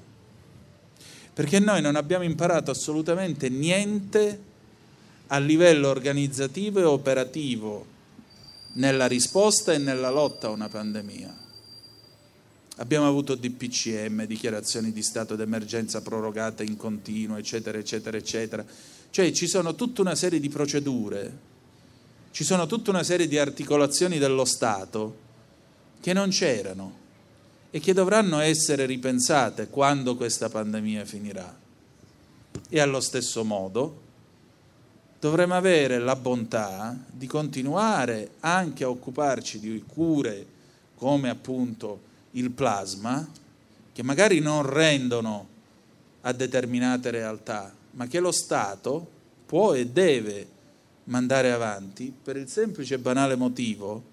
perché noi non abbiamo imparato assolutamente niente a livello organizzativo e operativo nella risposta e nella lotta a una pandemia. Abbiamo avuto DPCM, dichiarazioni di stato d'emergenza prorogate in continuo, eccetera, eccetera, eccetera. Cioè ci sono tutta una serie di procedure, ci sono tutta una serie di articolazioni dello Stato che non c'erano e che dovranno essere ripensate quando questa pandemia finirà. E allo stesso modo dovremo avere la bontà di continuare anche a occuparci di cure come appunto il plasma, che magari non rendono a determinate realtà, ma che lo Stato può e deve mandare avanti per il semplice e banale motivo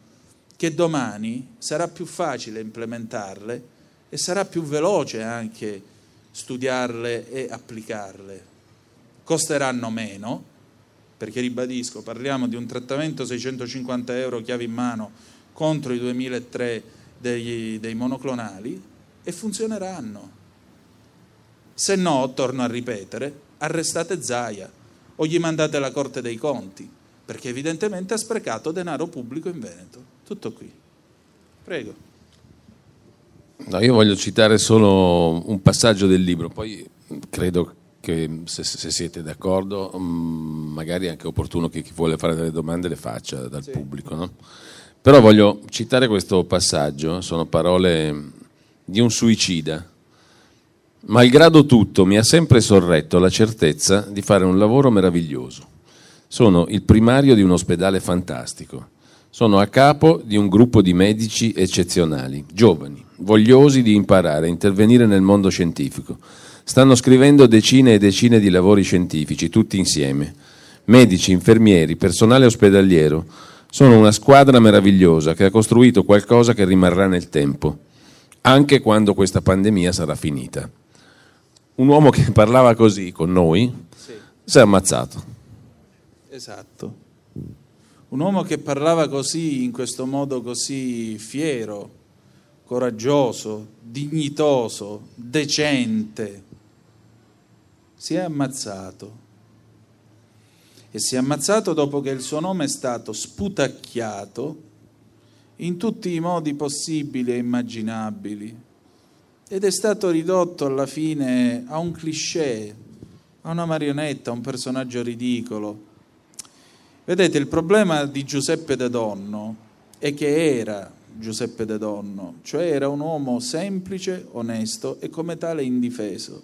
che domani sarà più facile implementarle e sarà più veloce anche studiarle e applicarle. Costeranno meno, perché ribadisco, parliamo di un trattamento 650 euro chiave in mano contro i 2003 dei, dei monoclonali e funzioneranno. Se no, torno a ripetere, arrestate Zaia o gli mandate la Corte dei Conti, perché evidentemente ha sprecato denaro pubblico in Veneto. Tutto qui. Prego. No, io voglio citare solo un passaggio del libro, poi credo che se, se siete d'accordo mh, magari è anche opportuno che chi vuole fare delle domande le faccia dal sì. pubblico. No? Però voglio citare questo passaggio, sono parole di un suicida. Malgrado tutto mi ha sempre sorretto la certezza di fare un lavoro meraviglioso. Sono il primario di un ospedale fantastico. Sono a capo di un gruppo di medici eccezionali, giovani, vogliosi di imparare a intervenire nel mondo scientifico. Stanno scrivendo decine e decine di lavori scientifici, tutti insieme. Medici, infermieri, personale ospedaliero. Sono una squadra meravigliosa che ha costruito qualcosa che rimarrà nel tempo. anche quando questa pandemia sarà finita. Un uomo che parlava così con noi Sì, si è ammazzato. esatto. Un uomo che parlava così, in questo modo così fiero, coraggioso, dignitoso, decente, si è ammazzato. E si è ammazzato dopo che il suo nome è stato sputacchiato in tutti i modi possibili e immaginabili ed è stato ridotto alla fine a un cliché, a una marionetta, a un personaggio ridicolo. Vedete, il problema di Giuseppe De Donno è che era Giuseppe De Donno, cioè era un uomo semplice, onesto e come tale indifeso,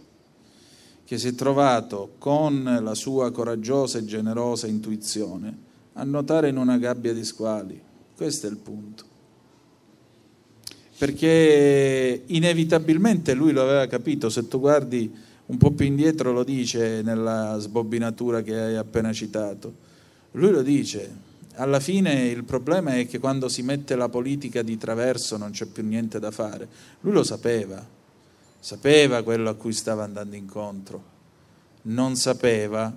che si è trovato con la sua coraggiosa e generosa intuizione a nuotare in una gabbia di squali. Questo è il punto. Perché inevitabilmente lui lo aveva capito, se tu guardi un po' più indietro lo dice nella sbobbinatura che hai appena citato. Lui lo dice, alla fine il problema è che quando si mette la politica di traverso non c'è più niente da fare. Lui lo sapeva, sapeva quello a cui stava andando incontro, non sapeva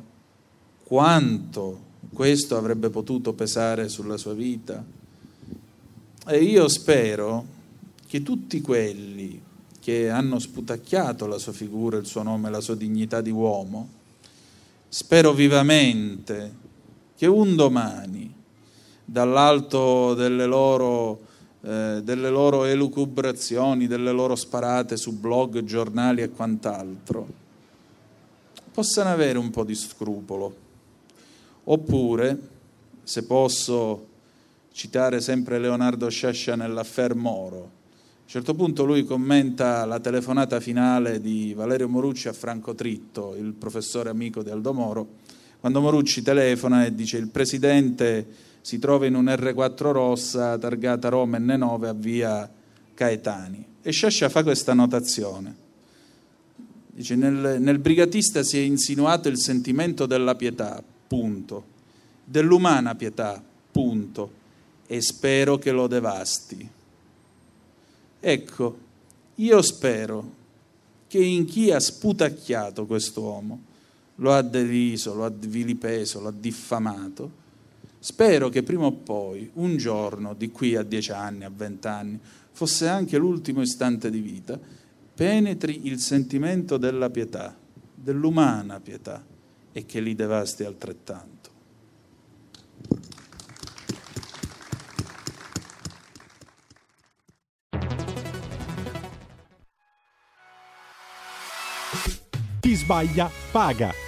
quanto questo avrebbe potuto pesare sulla sua vita. E io spero che tutti quelli che hanno sputacchiato la sua figura, il suo nome, la sua dignità di uomo, spero vivamente che un domani, dall'alto delle loro, eh, delle loro elucubrazioni, delle loro sparate su blog, giornali e quant'altro, possano avere un po' di scrupolo. Oppure, se posso citare sempre Leonardo Sciascia nell'affair Moro, a un certo punto lui commenta la telefonata finale di Valerio Morucci a Franco Tritto, il professore amico di Aldo Moro, quando Morucci telefona e dice il presidente si trova in un R4 rossa targata Roma N9 a via Caetani. E Sciascia fa questa notazione. Dice nel, nel brigatista si è insinuato il sentimento della pietà, punto, dell'umana pietà, punto, e spero che lo devasti. Ecco, io spero che in chi ha sputacchiato quest'uomo, lo ha deriso, lo ha vilipeso, lo ha diffamato, spero che prima o poi, un giorno, di qui a dieci anni, a vent'anni, fosse anche l'ultimo istante di vita, penetri il sentimento della pietà, dell'umana pietà, e che li devasti altrettanto. Chi sbaglia paga.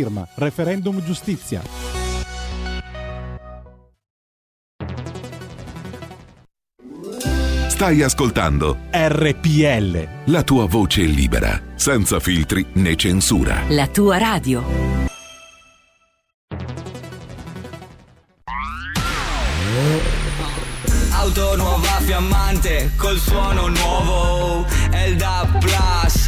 Referendum giustizia. Stai ascoltando RPL. la tua voce libera, senza filtri né censura. La tua radio. Auto nuova fiammante col suono nuovo È il DAB Plus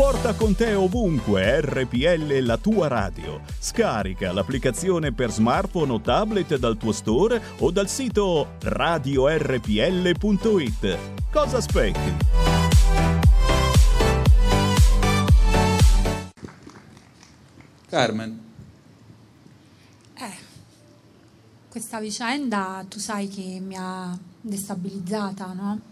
Porta con te ovunque RPL la tua radio. Scarica l'applicazione per smartphone o tablet dal tuo store o dal sito radiorpl.it. Cosa aspetti? Carmen. Eh, questa vicenda tu sai che mi ha destabilizzata, no?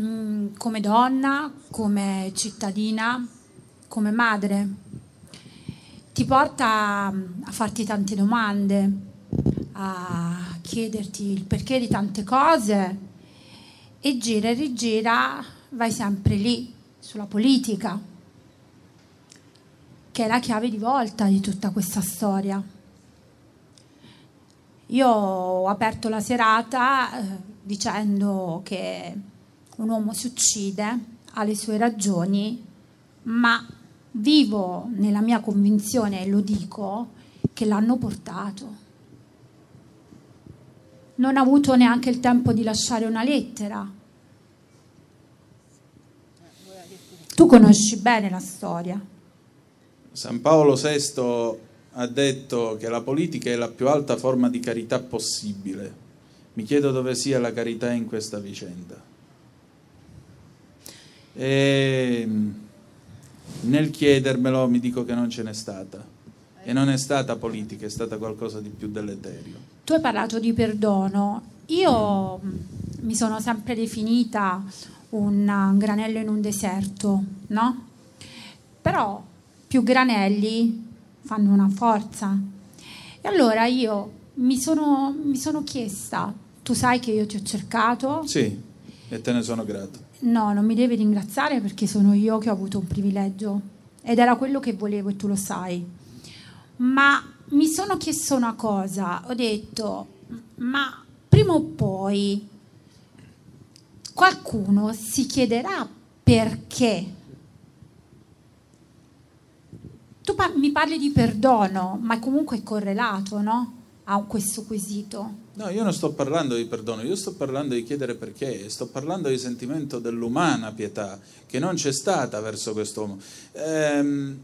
Mm, come donna, come cittadina, come madre. Ti porta a farti tante domande, a chiederti il perché di tante cose e gira e rigira vai sempre lì, sulla politica, che è la chiave di volta di tutta questa storia. Io ho aperto la serata eh, dicendo che un uomo si uccide, ha le sue ragioni, ma vivo nella mia convinzione, e lo dico, che l'hanno portato. Non ha avuto neanche il tempo di lasciare una lettera. Tu conosci bene la storia. San Paolo VI ha detto che la politica è la più alta forma di carità possibile. Mi chiedo dove sia la carità in questa vicenda. E nel chiedermelo mi dico che non ce n'è stata. E non è stata politica, è stata qualcosa di più deleterio. Tu hai parlato di perdono. Io mi sono sempre definita un granello in un deserto, no? Però più granelli fanno una forza. E allora io mi sono, mi sono chiesta, tu sai che io ti ho cercato? Sì, e te ne sono grato. No, non mi devi ringraziare perché sono io che ho avuto un privilegio ed era quello che volevo e tu lo sai. Ma mi sono chiesto una cosa, ho detto, ma prima o poi qualcuno si chiederà perché. Tu par- mi parli di perdono, ma comunque è correlato, no? A questo quesito. No, io non sto parlando di perdono, io sto parlando di chiedere perché, sto parlando di sentimento dell'umana pietà che non c'è stata verso quest'uomo. Ehm,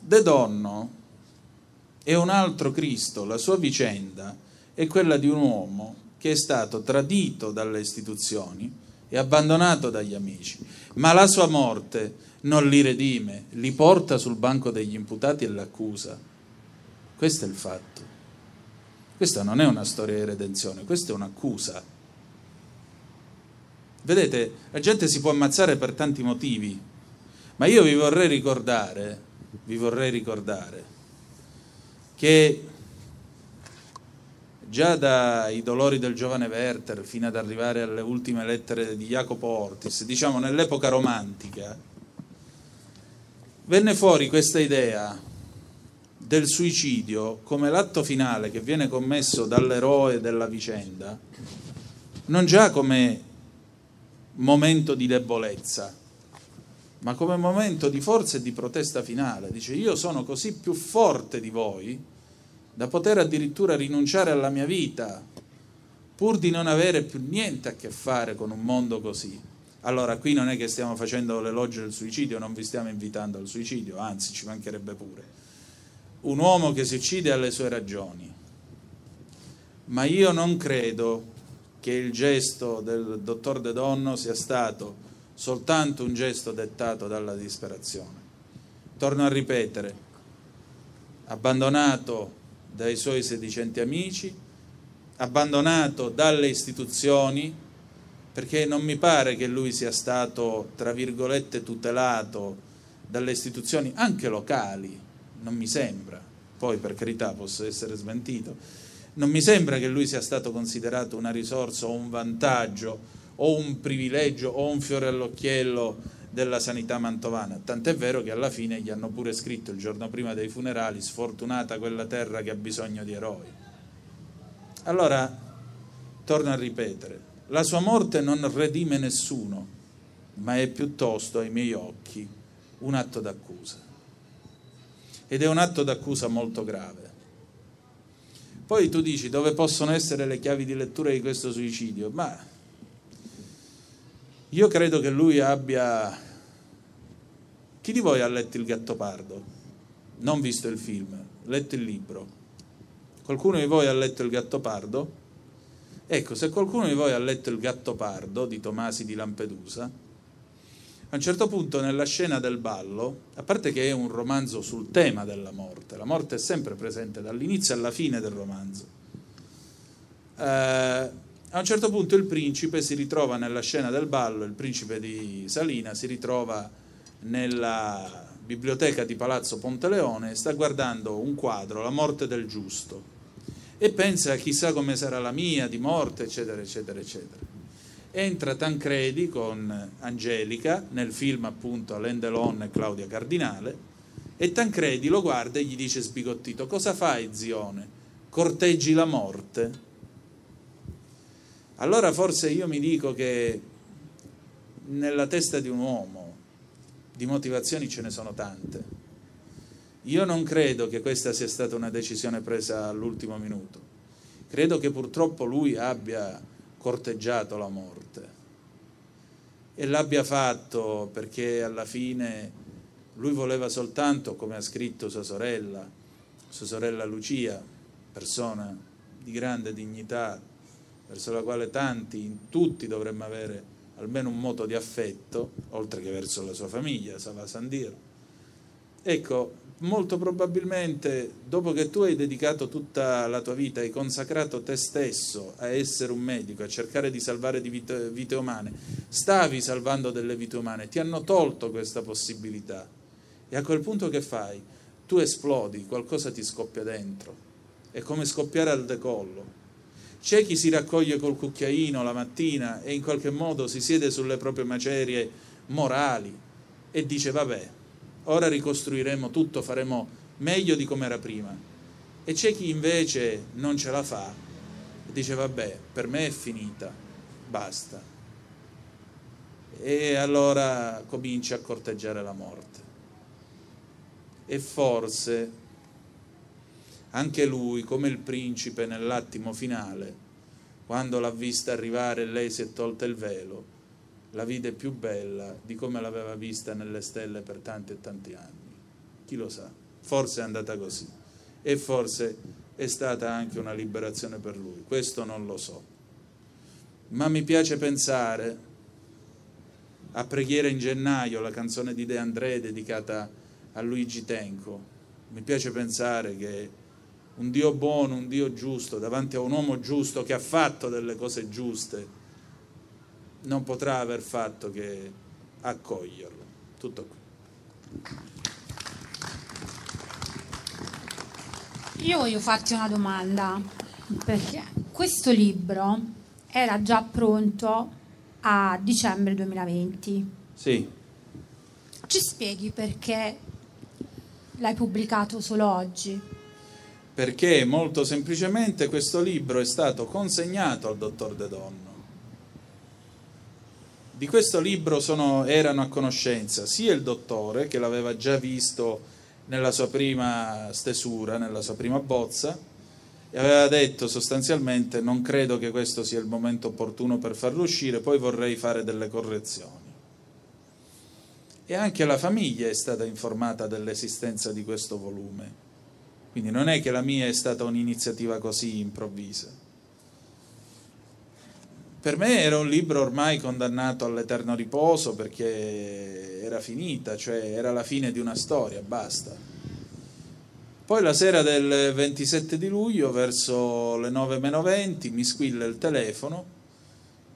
De Donno è un altro Cristo, la sua vicenda è quella di un uomo che è stato tradito dalle istituzioni e abbandonato dagli amici, ma la sua morte non li redime, li porta sul banco degli imputati e l'accusa. Questo è il fatto. Questa non è una storia di redenzione, questa è un'accusa. Vedete, la gente si può ammazzare per tanti motivi, ma io vi vorrei ricordare, vi vorrei ricordare che già dai dolori del giovane Werther fino ad arrivare alle ultime lettere di Jacopo Ortis, diciamo nell'epoca romantica, venne fuori questa idea del suicidio come l'atto finale che viene commesso dall'eroe della vicenda, non già come momento di debolezza, ma come momento di forza e di protesta finale. Dice io sono così più forte di voi da poter addirittura rinunciare alla mia vita pur di non avere più niente a che fare con un mondo così. Allora qui non è che stiamo facendo l'elogio del suicidio, non vi stiamo invitando al suicidio, anzi ci mancherebbe pure un uomo che si uccide ha le sue ragioni, ma io non credo che il gesto del dottor De Donno sia stato soltanto un gesto dettato dalla disperazione. Torno a ripetere, abbandonato dai suoi sedicenti amici, abbandonato dalle istituzioni, perché non mi pare che lui sia stato, tra virgolette, tutelato dalle istituzioni anche locali, non mi sembra, poi per carità posso essere smentito, non mi sembra che lui sia stato considerato una risorsa o un vantaggio o un privilegio o un fiore all'occhiello della sanità mantovana, tant'è vero che alla fine gli hanno pure scritto il giorno prima dei funerali sfortunata quella terra che ha bisogno di eroi. Allora, torno a ripetere, la sua morte non redime nessuno, ma è piuttosto ai miei occhi un atto d'accusa ed è un atto d'accusa molto grave. Poi tu dici dove possono essere le chiavi di lettura di questo suicidio? Ma io credo che lui abbia... Chi di voi ha letto Il Gattopardo? Non visto il film, letto il libro. Qualcuno di voi ha letto Il Gattopardo? Ecco, se qualcuno di voi ha letto Il Gattopardo di Tomasi di Lampedusa, A un certo punto nella scena del ballo, a parte che è un romanzo sul tema della morte, la morte è sempre presente dall'inizio alla fine del romanzo. Eh, a un certo punto il principe si ritrova nella scena del ballo, il principe di Salina si ritrova nella biblioteca di Palazzo Ponteleone e sta guardando un quadro, La morte del giusto, e pensa chissà come sarà la mia di morte, eccetera, eccetera, eccetera entra Tancredi con Angelica nel film appunto Alain Delon e Claudia Cardinale e Tancredi lo guarda e gli dice sbigottito cosa fai zione? corteggi la morte? allora forse io mi dico che nella testa di un uomo di motivazioni ce ne sono tante io non credo che questa sia stata una decisione presa all'ultimo minuto credo che purtroppo lui abbia corteggiato la morte e l'abbia fatto perché alla fine lui voleva soltanto, come ha scritto sua sorella, sua sorella Lucia, persona di grande dignità, verso la quale tanti, tutti dovremmo avere almeno un moto di affetto, oltre che verso la sua famiglia, Sava Sandir. Ecco, molto probabilmente dopo che tu hai dedicato tutta la tua vita, hai consacrato te stesso a essere un medico, a cercare di salvare vite, vite umane, stavi salvando delle vite umane, ti hanno tolto questa possibilità. E a quel punto che fai? Tu esplodi, qualcosa ti scoppia dentro. È come scoppiare al decollo. C'è chi si raccoglie col cucchiaino la mattina e in qualche modo si siede sulle proprie macerie morali e dice vabbè, ora ricostruiremo tutto, faremo meglio di come era prima. E c'è chi invece non ce la fa e dice vabbè, per me è finita, basta. E allora comincia a corteggiare la morte. E forse anche lui, come il principe nell'attimo finale, quando l'ha vista arrivare e lei si è tolta il velo, la vide più bella di come l'aveva vista nelle stelle per tanti e tanti anni. Chi lo sa? Forse è andata così e forse è stata anche una liberazione per lui, questo non lo so. Ma mi piace pensare a Preghiera in gennaio, la canzone di De André dedicata a Luigi Tenco. Mi piace pensare che un Dio buono, un Dio giusto, davanti a un uomo giusto che ha fatto delle cose giuste, non potrà aver fatto che accoglierlo. Tutto qui. Io voglio farti una domanda, perché questo libro era già pronto a dicembre 2020. Sì. Ci spieghi perché l'hai pubblicato solo oggi? Perché molto semplicemente questo libro è stato consegnato al dottor De Donno di questo libro sono, erano a conoscenza sia il dottore, che l'aveva già visto nella sua prima stesura, nella sua prima bozza, e aveva detto sostanzialmente non credo che questo sia il momento opportuno per farlo uscire, poi vorrei fare delle correzioni. E anche la famiglia è stata informata dell'esistenza di questo volume. Quindi non è che la mia è stata un'iniziativa così improvvisa. Per me era un libro ormai condannato all'eterno riposo perché era finita, cioè era la fine di una storia, basta. Poi la sera del 27 di luglio, verso le 9 meno 20, mi squilla il telefono,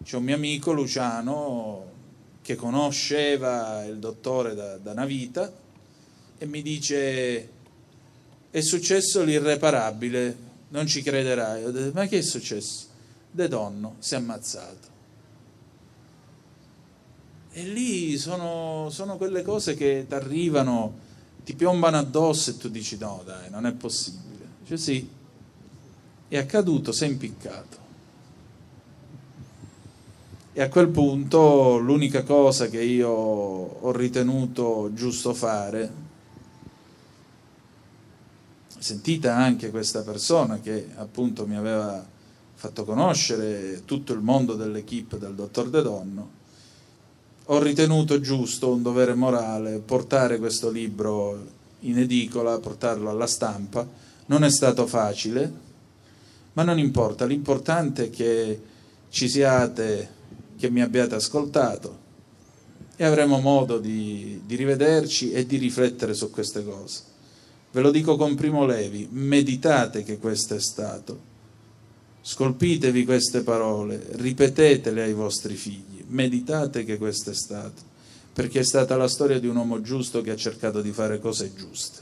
c'è un mio amico Luciano che conosceva il dottore da, da una vita e mi dice è successo l'irreparabile, non ci crederai. Ho detto, ma che è successo? De Donno si è ammazzato. E lì sono, sono quelle cose che ti arrivano, ti piombano addosso e tu dici no dai, non è possibile. Cioè sì, è accaduto, è impiccato. E a quel punto l'unica cosa che io ho ritenuto giusto fare, sentita anche questa persona che appunto mi aveva fatto conoscere tutto il mondo dell'equipe del dottor De Donno, ho ritenuto giusto, un dovere morale, portare questo libro in edicola, portarlo alla stampa. Non è stato facile, ma non importa, l'importante è che ci siate, che mi abbiate ascoltato e avremo modo di, di rivederci e di riflettere su queste cose. Ve lo dico con Primo Levi, meditate che questo è stato. Scolpitevi queste parole, ripetetele ai vostri figli, meditate che questo è stato, perché è stata la storia di un uomo giusto che ha cercato di fare cose giuste.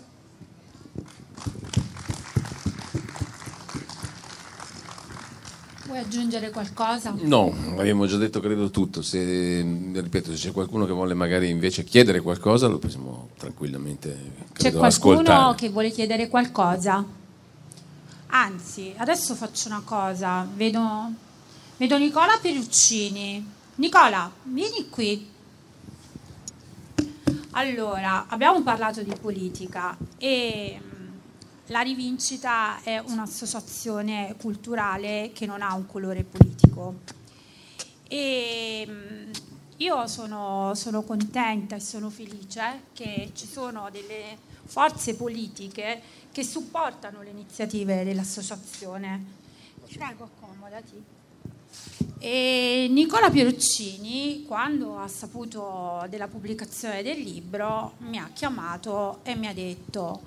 Vuoi aggiungere qualcosa? No, abbiamo già detto credo tutto. Se, ripeto, se c'è qualcuno che vuole magari invece chiedere qualcosa, lo possiamo tranquillamente C'è credo, qualcuno ascoltare. che vuole chiedere qualcosa? Anzi, adesso faccio una cosa. Vedo, vedo Nicola Peruccini. Nicola, vieni qui. Allora, abbiamo parlato di politica e mh, la Rivincita è un'associazione culturale che non ha un colore politico. E mh, io sono, sono contenta e sono felice che ci sono delle forze politiche che supportano le iniziative dell'associazione. Prego, accomodati. E Nicola Pieruccini, quando ha saputo della pubblicazione del libro, mi ha chiamato e mi ha detto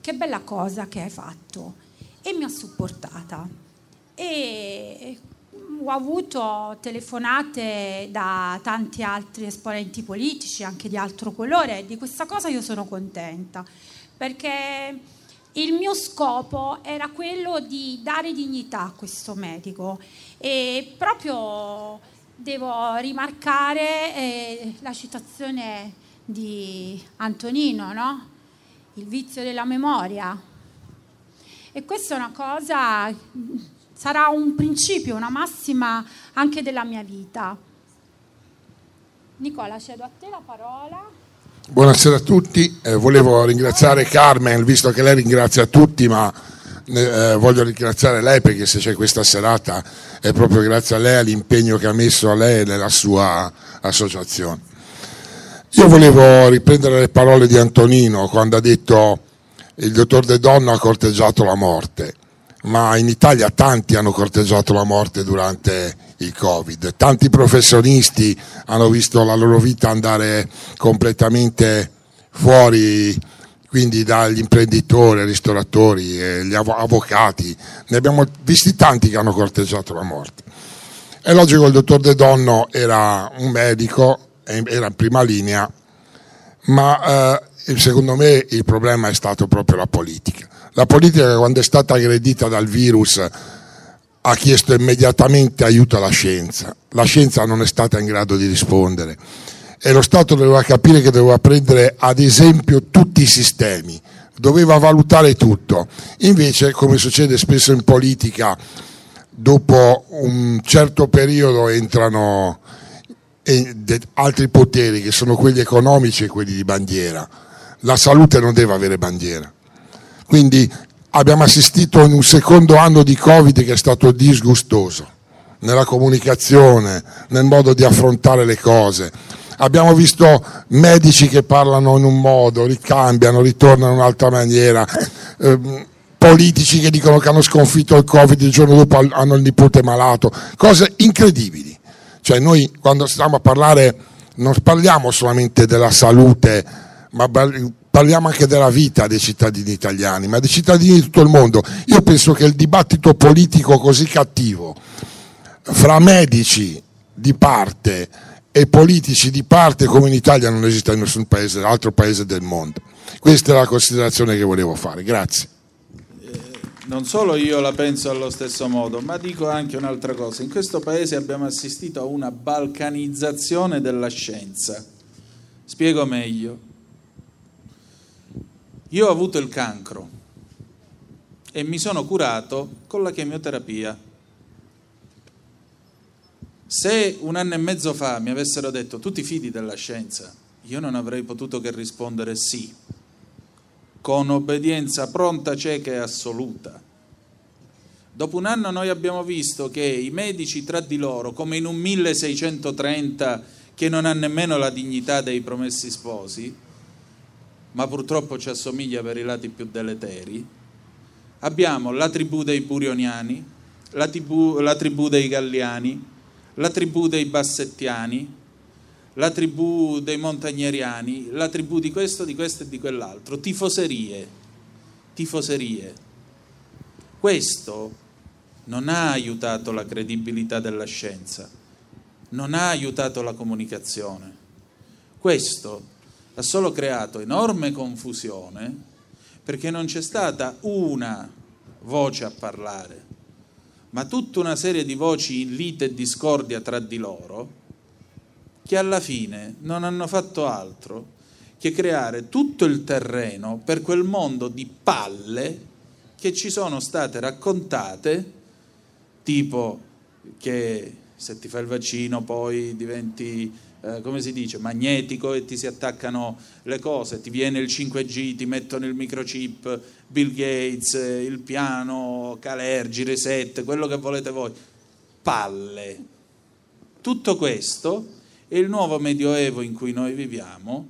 che bella cosa che hai fatto e mi ha supportata. E ho avuto telefonate da tanti altri esponenti politici, anche di altro colore, e di questa cosa io sono contenta, perché il mio scopo era quello di dare dignità a questo medico e proprio devo rimarcare eh, la citazione di Antonino, no? Il vizio della memoria. E questa è una cosa, sarà un principio, una massima anche della mia vita. Nicola, cedo a te la parola. Buonasera a tutti, eh, volevo ringraziare Carmen, visto che lei ringrazia tutti, ma eh, voglio ringraziare lei perché se c'è questa serata è proprio grazie a lei all'impegno che ha messo a lei nella sua associazione. Io volevo riprendere le parole di Antonino quando ha detto il dottor De Donno ha corteggiato la morte, ma in Italia tanti hanno corteggiato la morte durante il Covid, tanti professionisti hanno visto la loro vita andare completamente fuori, quindi dagli imprenditori, ristoratori, eh, gli av- avvocati, ne abbiamo visti tanti che hanno corteggiato la morte. È logico che il dottor De Donno era un medico, era in prima linea, ma eh, secondo me il problema è stato proprio la politica. La politica quando è stata aggredita dal virus ha chiesto immediatamente aiuto alla scienza, la scienza non è stata in grado di rispondere e lo Stato doveva capire che doveva prendere ad esempio tutti i sistemi, doveva valutare tutto. Invece, come succede spesso in politica, dopo un certo periodo entrano altri poteri che sono quelli economici e quelli di bandiera. La salute non deve avere bandiera. Quindi abbiamo assistito in un secondo anno di Covid che è stato disgustoso nella comunicazione, nel modo di affrontare le cose. Abbiamo visto medici che parlano in un modo, ricambiano, ritornano in un'altra maniera, eh, politici che dicono che hanno sconfitto il Covid il giorno dopo hanno il nipote malato, cose incredibili. Cioè noi quando stiamo a parlare non parliamo solamente della salute, ma parliamo anche della vita dei cittadini italiani, ma dei cittadini di tutto il mondo. Io penso che il dibattito politico così cattivo fra medici di parte e politici di parte come in Italia non esiste in nessun paese, altro paese del mondo. Questa è la considerazione che volevo fare. Grazie. Non solo io la penso allo stesso modo, ma dico anche un'altra cosa. In questo paese abbiamo assistito a una balcanizzazione della scienza. Spiego meglio. Io ho avuto il cancro e mi sono curato con la chemioterapia. Se un anno e mezzo fa mi avessero detto tu ti fidi della scienza, io non avrei potuto che rispondere sì, con obbedienza pronta, cieca e assoluta. Dopo un anno noi abbiamo visto che i medici tra di loro, come in un 1630 che non ha nemmeno la dignità dei promessi sposi, ma purtroppo ci assomiglia per i lati più deleteri, abbiamo la tribù dei Burioniani, la tribù, la tribù dei Galliani, la tribù dei Bassettiani, la tribù dei montagneriani, la tribù di questo, di questo e di quell'altro, tifoserie, tifoserie. Questo non ha aiutato la credibilità della scienza, non ha aiutato la comunicazione. Questo ha solo creato enorme confusione perché non c'è stata una voce a parlare, ma tutta una serie di voci in lite e discordia tra di loro che alla fine non hanno fatto altro che creare tutto il terreno per quel mondo di palle che ci sono state raccontate, tipo che se ti fai il vaccino poi diventi, eh, come si dice, magnetico e ti si attaccano le cose, ti viene il 5G, ti mettono il microchip, Bill Gates, il piano, Calergi, Reset, quello che volete voi. Palle. Tutto questo è il nuovo medioevo in cui noi viviamo,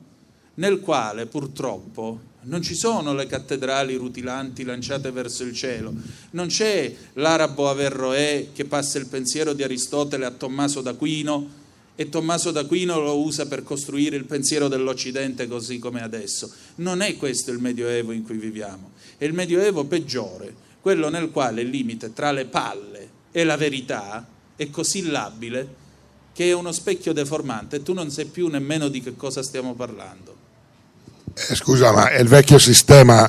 nel quale purtroppo non ci sono le cattedrali rutilanti lanciate verso il cielo, non c'è l'arabo Averroè che passa il pensiero di Aristotele a Tommaso d'Aquino e Tommaso d'Aquino lo usa per costruire il pensiero dell'Occidente così come adesso. Non è questo il medioevo in cui viviamo, è il medioevo peggiore, quello nel quale il limite tra le palle e la verità è così labile che è uno specchio deformante e tu non sai più nemmeno di che cosa stiamo parlando. Eh, scusa, ma è il vecchio sistema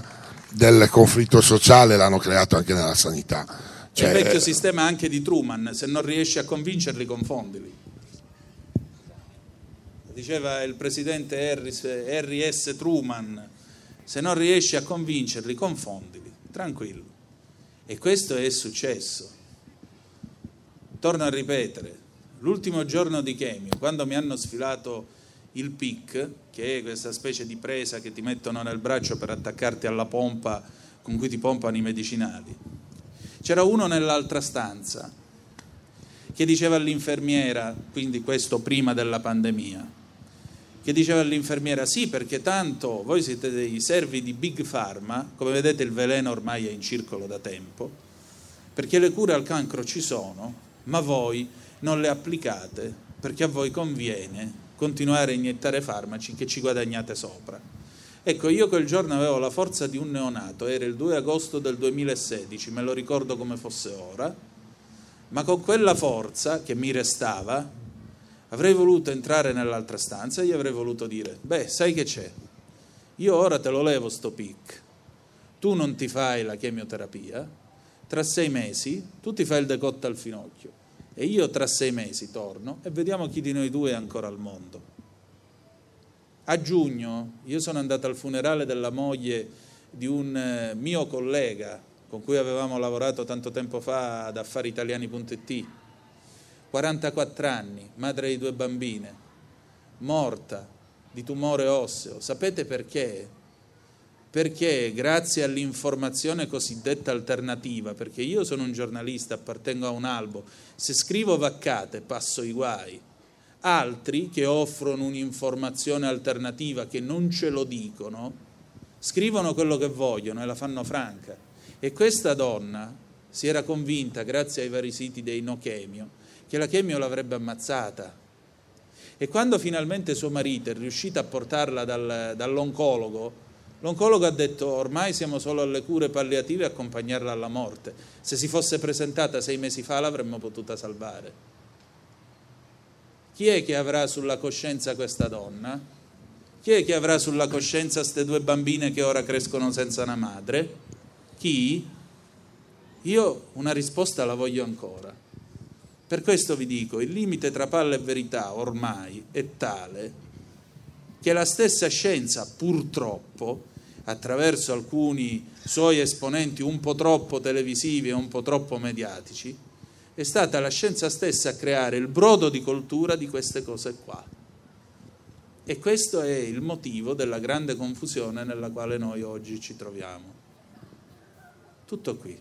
del conflitto sociale l'hanno creato anche nella sanità. Cioè, il vecchio sistema anche di Truman, se non riesci a convincerli, confondili. Diceva il presidente Harris, Harry S. Truman, se non riesci a convincerli, confondili, tranquillo. E questo è successo. Torno a ripetere, l'ultimo giorno di chemio, quando mi hanno sfilato il PIC, che è questa specie di presa che ti mettono nel braccio per attaccarti alla pompa con cui ti pompano i medicinali, c'era uno nell'altra stanza che diceva all'infermiera, quindi questo prima della pandemia, che diceva all'infermiera sì perché tanto voi siete dei servi di Big Pharma, come vedete il veleno ormai è in circolo da tempo, perché le cure al cancro ci sono, ma voi non le applicate perché a voi conviene continuare a iniettare farmaci che ci guadagnate sopra. Ecco, io quel giorno avevo la forza di un neonato, era il 2 agosto del 2016, me lo ricordo come fosse ora, ma con quella forza che mi restava avrei voluto entrare nell'altra stanza e gli avrei voluto dire, beh, sai che c'è? Io ora te lo levo sto pic, tu non ti fai la chemioterapia, tra sei mesi tu ti fai il decotto al finocchio e io tra sei mesi torno e vediamo chi di noi due è ancora al mondo. A giugno io sono andato al funerale della moglie di un eh, mio collega con cui avevamo lavorato tanto tempo fa ad affariitaliani.it, 44 anni, madre di due bambine, morta di tumore osseo. Sapete perché? perché grazie all'informazione cosiddetta alternativa, perché io sono un giornalista, appartengo a un albo, se scrivo vaccate passo i guai, altri che offrono un'informazione alternativa che non ce lo dicono, scrivono quello che vogliono e la fanno franca. E questa donna si era convinta, grazie ai vari siti dei no chemio, che la chemio l'avrebbe ammazzata. E quando finalmente suo marito è riuscito a portarla dal, dall'oncologo, L'oncologo ha detto ormai siamo solo alle cure palliative e accompagnarla alla morte. Se si fosse presentata sei mesi fa l'avremmo potuta salvare. Chi è che avrà sulla coscienza questa donna? Chi è che avrà sulla coscienza queste due bambine che ora crescono senza una madre? Chi? Io una risposta la voglio ancora. Per questo vi dico, il limite tra palla e verità ormai è tale che la stessa scienza purtroppo attraverso alcuni suoi esponenti un po' troppo televisivi e un po' troppo mediatici, è stata la scienza stessa a creare il brodo di coltura di queste cose qua. E questo è il motivo della grande confusione nella quale noi oggi ci troviamo. Tutto qui.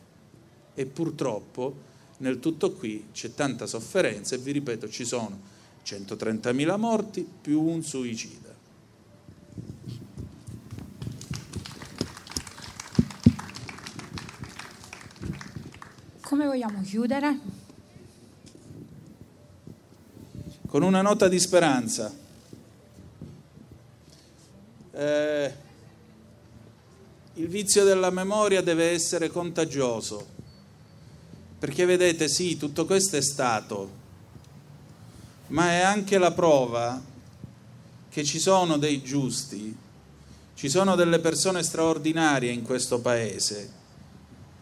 E purtroppo nel tutto qui c'è tanta sofferenza e vi ripeto ci sono 130.000 morti più un suicida. Come vogliamo chiudere? Con una nota di speranza. Eh, il vizio della memoria deve essere contagioso, perché vedete, sì, tutto questo è stato, ma è anche la prova che ci sono dei giusti, ci sono delle persone straordinarie in questo paese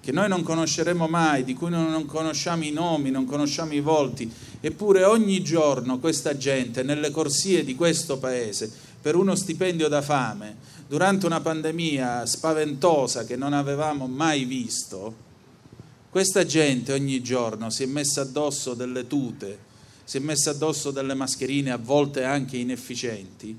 che noi non conosceremo mai, di cui non conosciamo i nomi, non conosciamo i volti, eppure ogni giorno questa gente nelle corsie di questo paese, per uno stipendio da fame, durante una pandemia spaventosa che non avevamo mai visto, questa gente ogni giorno si è messa addosso delle tute, si è messa addosso delle mascherine a volte anche inefficienti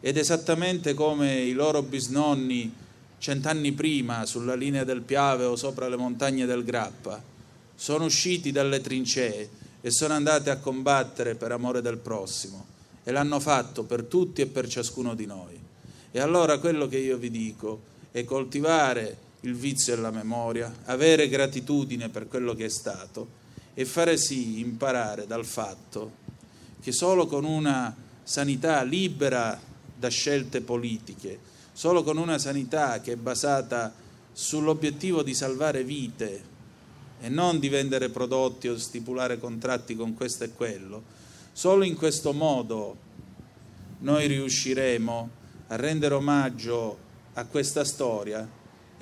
ed esattamente come i loro bisnonni cent'anni prima sulla linea del Piave o sopra le montagne del Grappa, sono usciti dalle trincee e sono andati a combattere per amore del prossimo e l'hanno fatto per tutti e per ciascuno di noi. E allora quello che io vi dico è coltivare il vizio della memoria, avere gratitudine per quello che è stato e fare sì, imparare dal fatto che solo con una sanità libera da scelte politiche, Solo con una sanità che è basata sull'obiettivo di salvare vite e non di vendere prodotti o stipulare contratti con questo e quello, solo in questo modo noi riusciremo a rendere omaggio a questa storia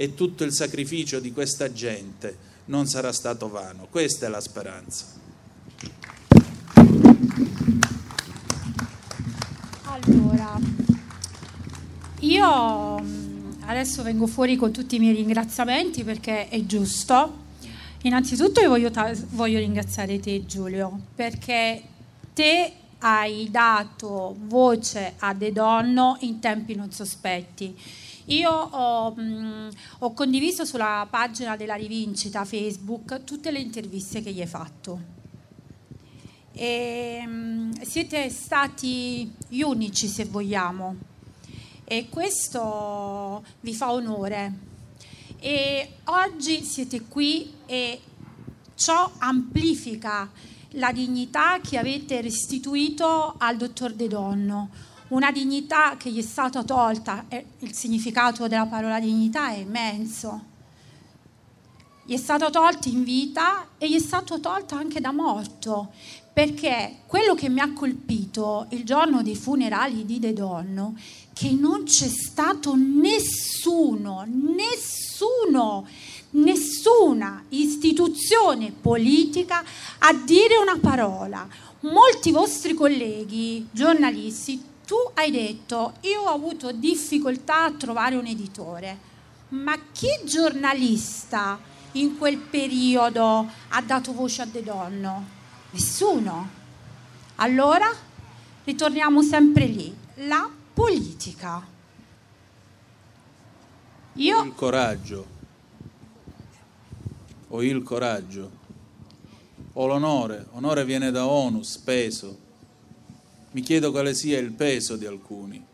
e tutto il sacrificio di questa gente non sarà stato vano. Questa è la speranza. Allora, io mm, adesso vengo fuori con tutti i miei ringraziamenti perché è giusto. Innanzitutto io voglio, voglio ringraziare te Giulio perché te hai dato voce a De Donno in tempi non sospetti. Io ho, mh, mm, ho, condiviso sulla pagina della rivincita Facebook tutte le interviste che gli hai fatto. E, mh, mm, siete stati gli unici, se vogliamo, e questo vi fa onore. E oggi siete qui e ciò amplifica la dignità che avete restituito al dottor De Donno, una dignità che gli è stata tolta, il significato della parola dignità è immenso. Gli è stato tolto in vita e gli è stato tolto anche da morto, perché quello che mi ha colpito il giorno dei funerali di De Donno che non c'è stato nessuno, nessuno, nessuna istituzione politica a dire una parola. Molti vostri colleghi giornalisti, tu hai detto io ho avuto difficoltà a trovare un editore, ma che giornalista in quel periodo ha dato voce a De Donno? Nessuno. Allora ritorniamo sempre lì. La politica. Io... Il coraggio. Ho il coraggio. Ho l'onore. Onore viene da onus, peso. Mi chiedo quale sia il peso di alcuni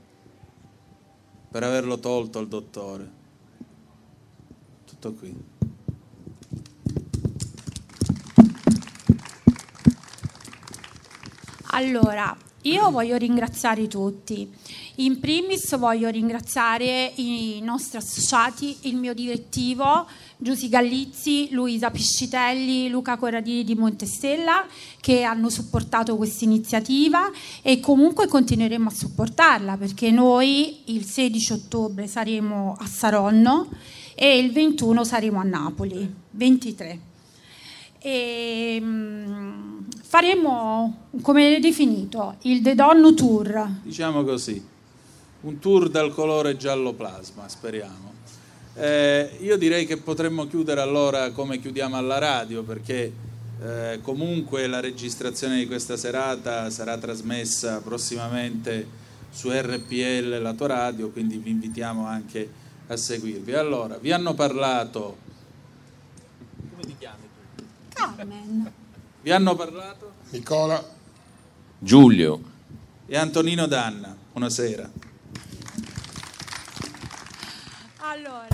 per averlo tolto al dottore. Tutto qui. Allora, io voglio ringraziare tutti. In primis voglio ringraziare i nostri associati, il mio direttivo, Giusy Gallizzi, Luisa Piscitelli, Luca Corradini di Montestella, che hanno supportato questa iniziativa e comunque continueremo a supportarla perché noi il 16 ottobre saremo a Saronno e il 21 saremo a Napoli, 23. E, um, faremo, come definito, il The Donno Tour. Diciamo così un tour dal colore giallo plasma, speriamo. Eh, io direi che potremmo chiudere allora come chiudiamo alla radio, perché eh, comunque la registrazione di questa serata sarà trasmessa prossimamente su RPL, la tua radio, quindi vi invitiamo anche a seguirvi. Allora, vi hanno parlato... Come ti chiami Carmen. Vi hanno parlato? Nicola. Giulio. E Antonino Danna. Buonasera. Allora.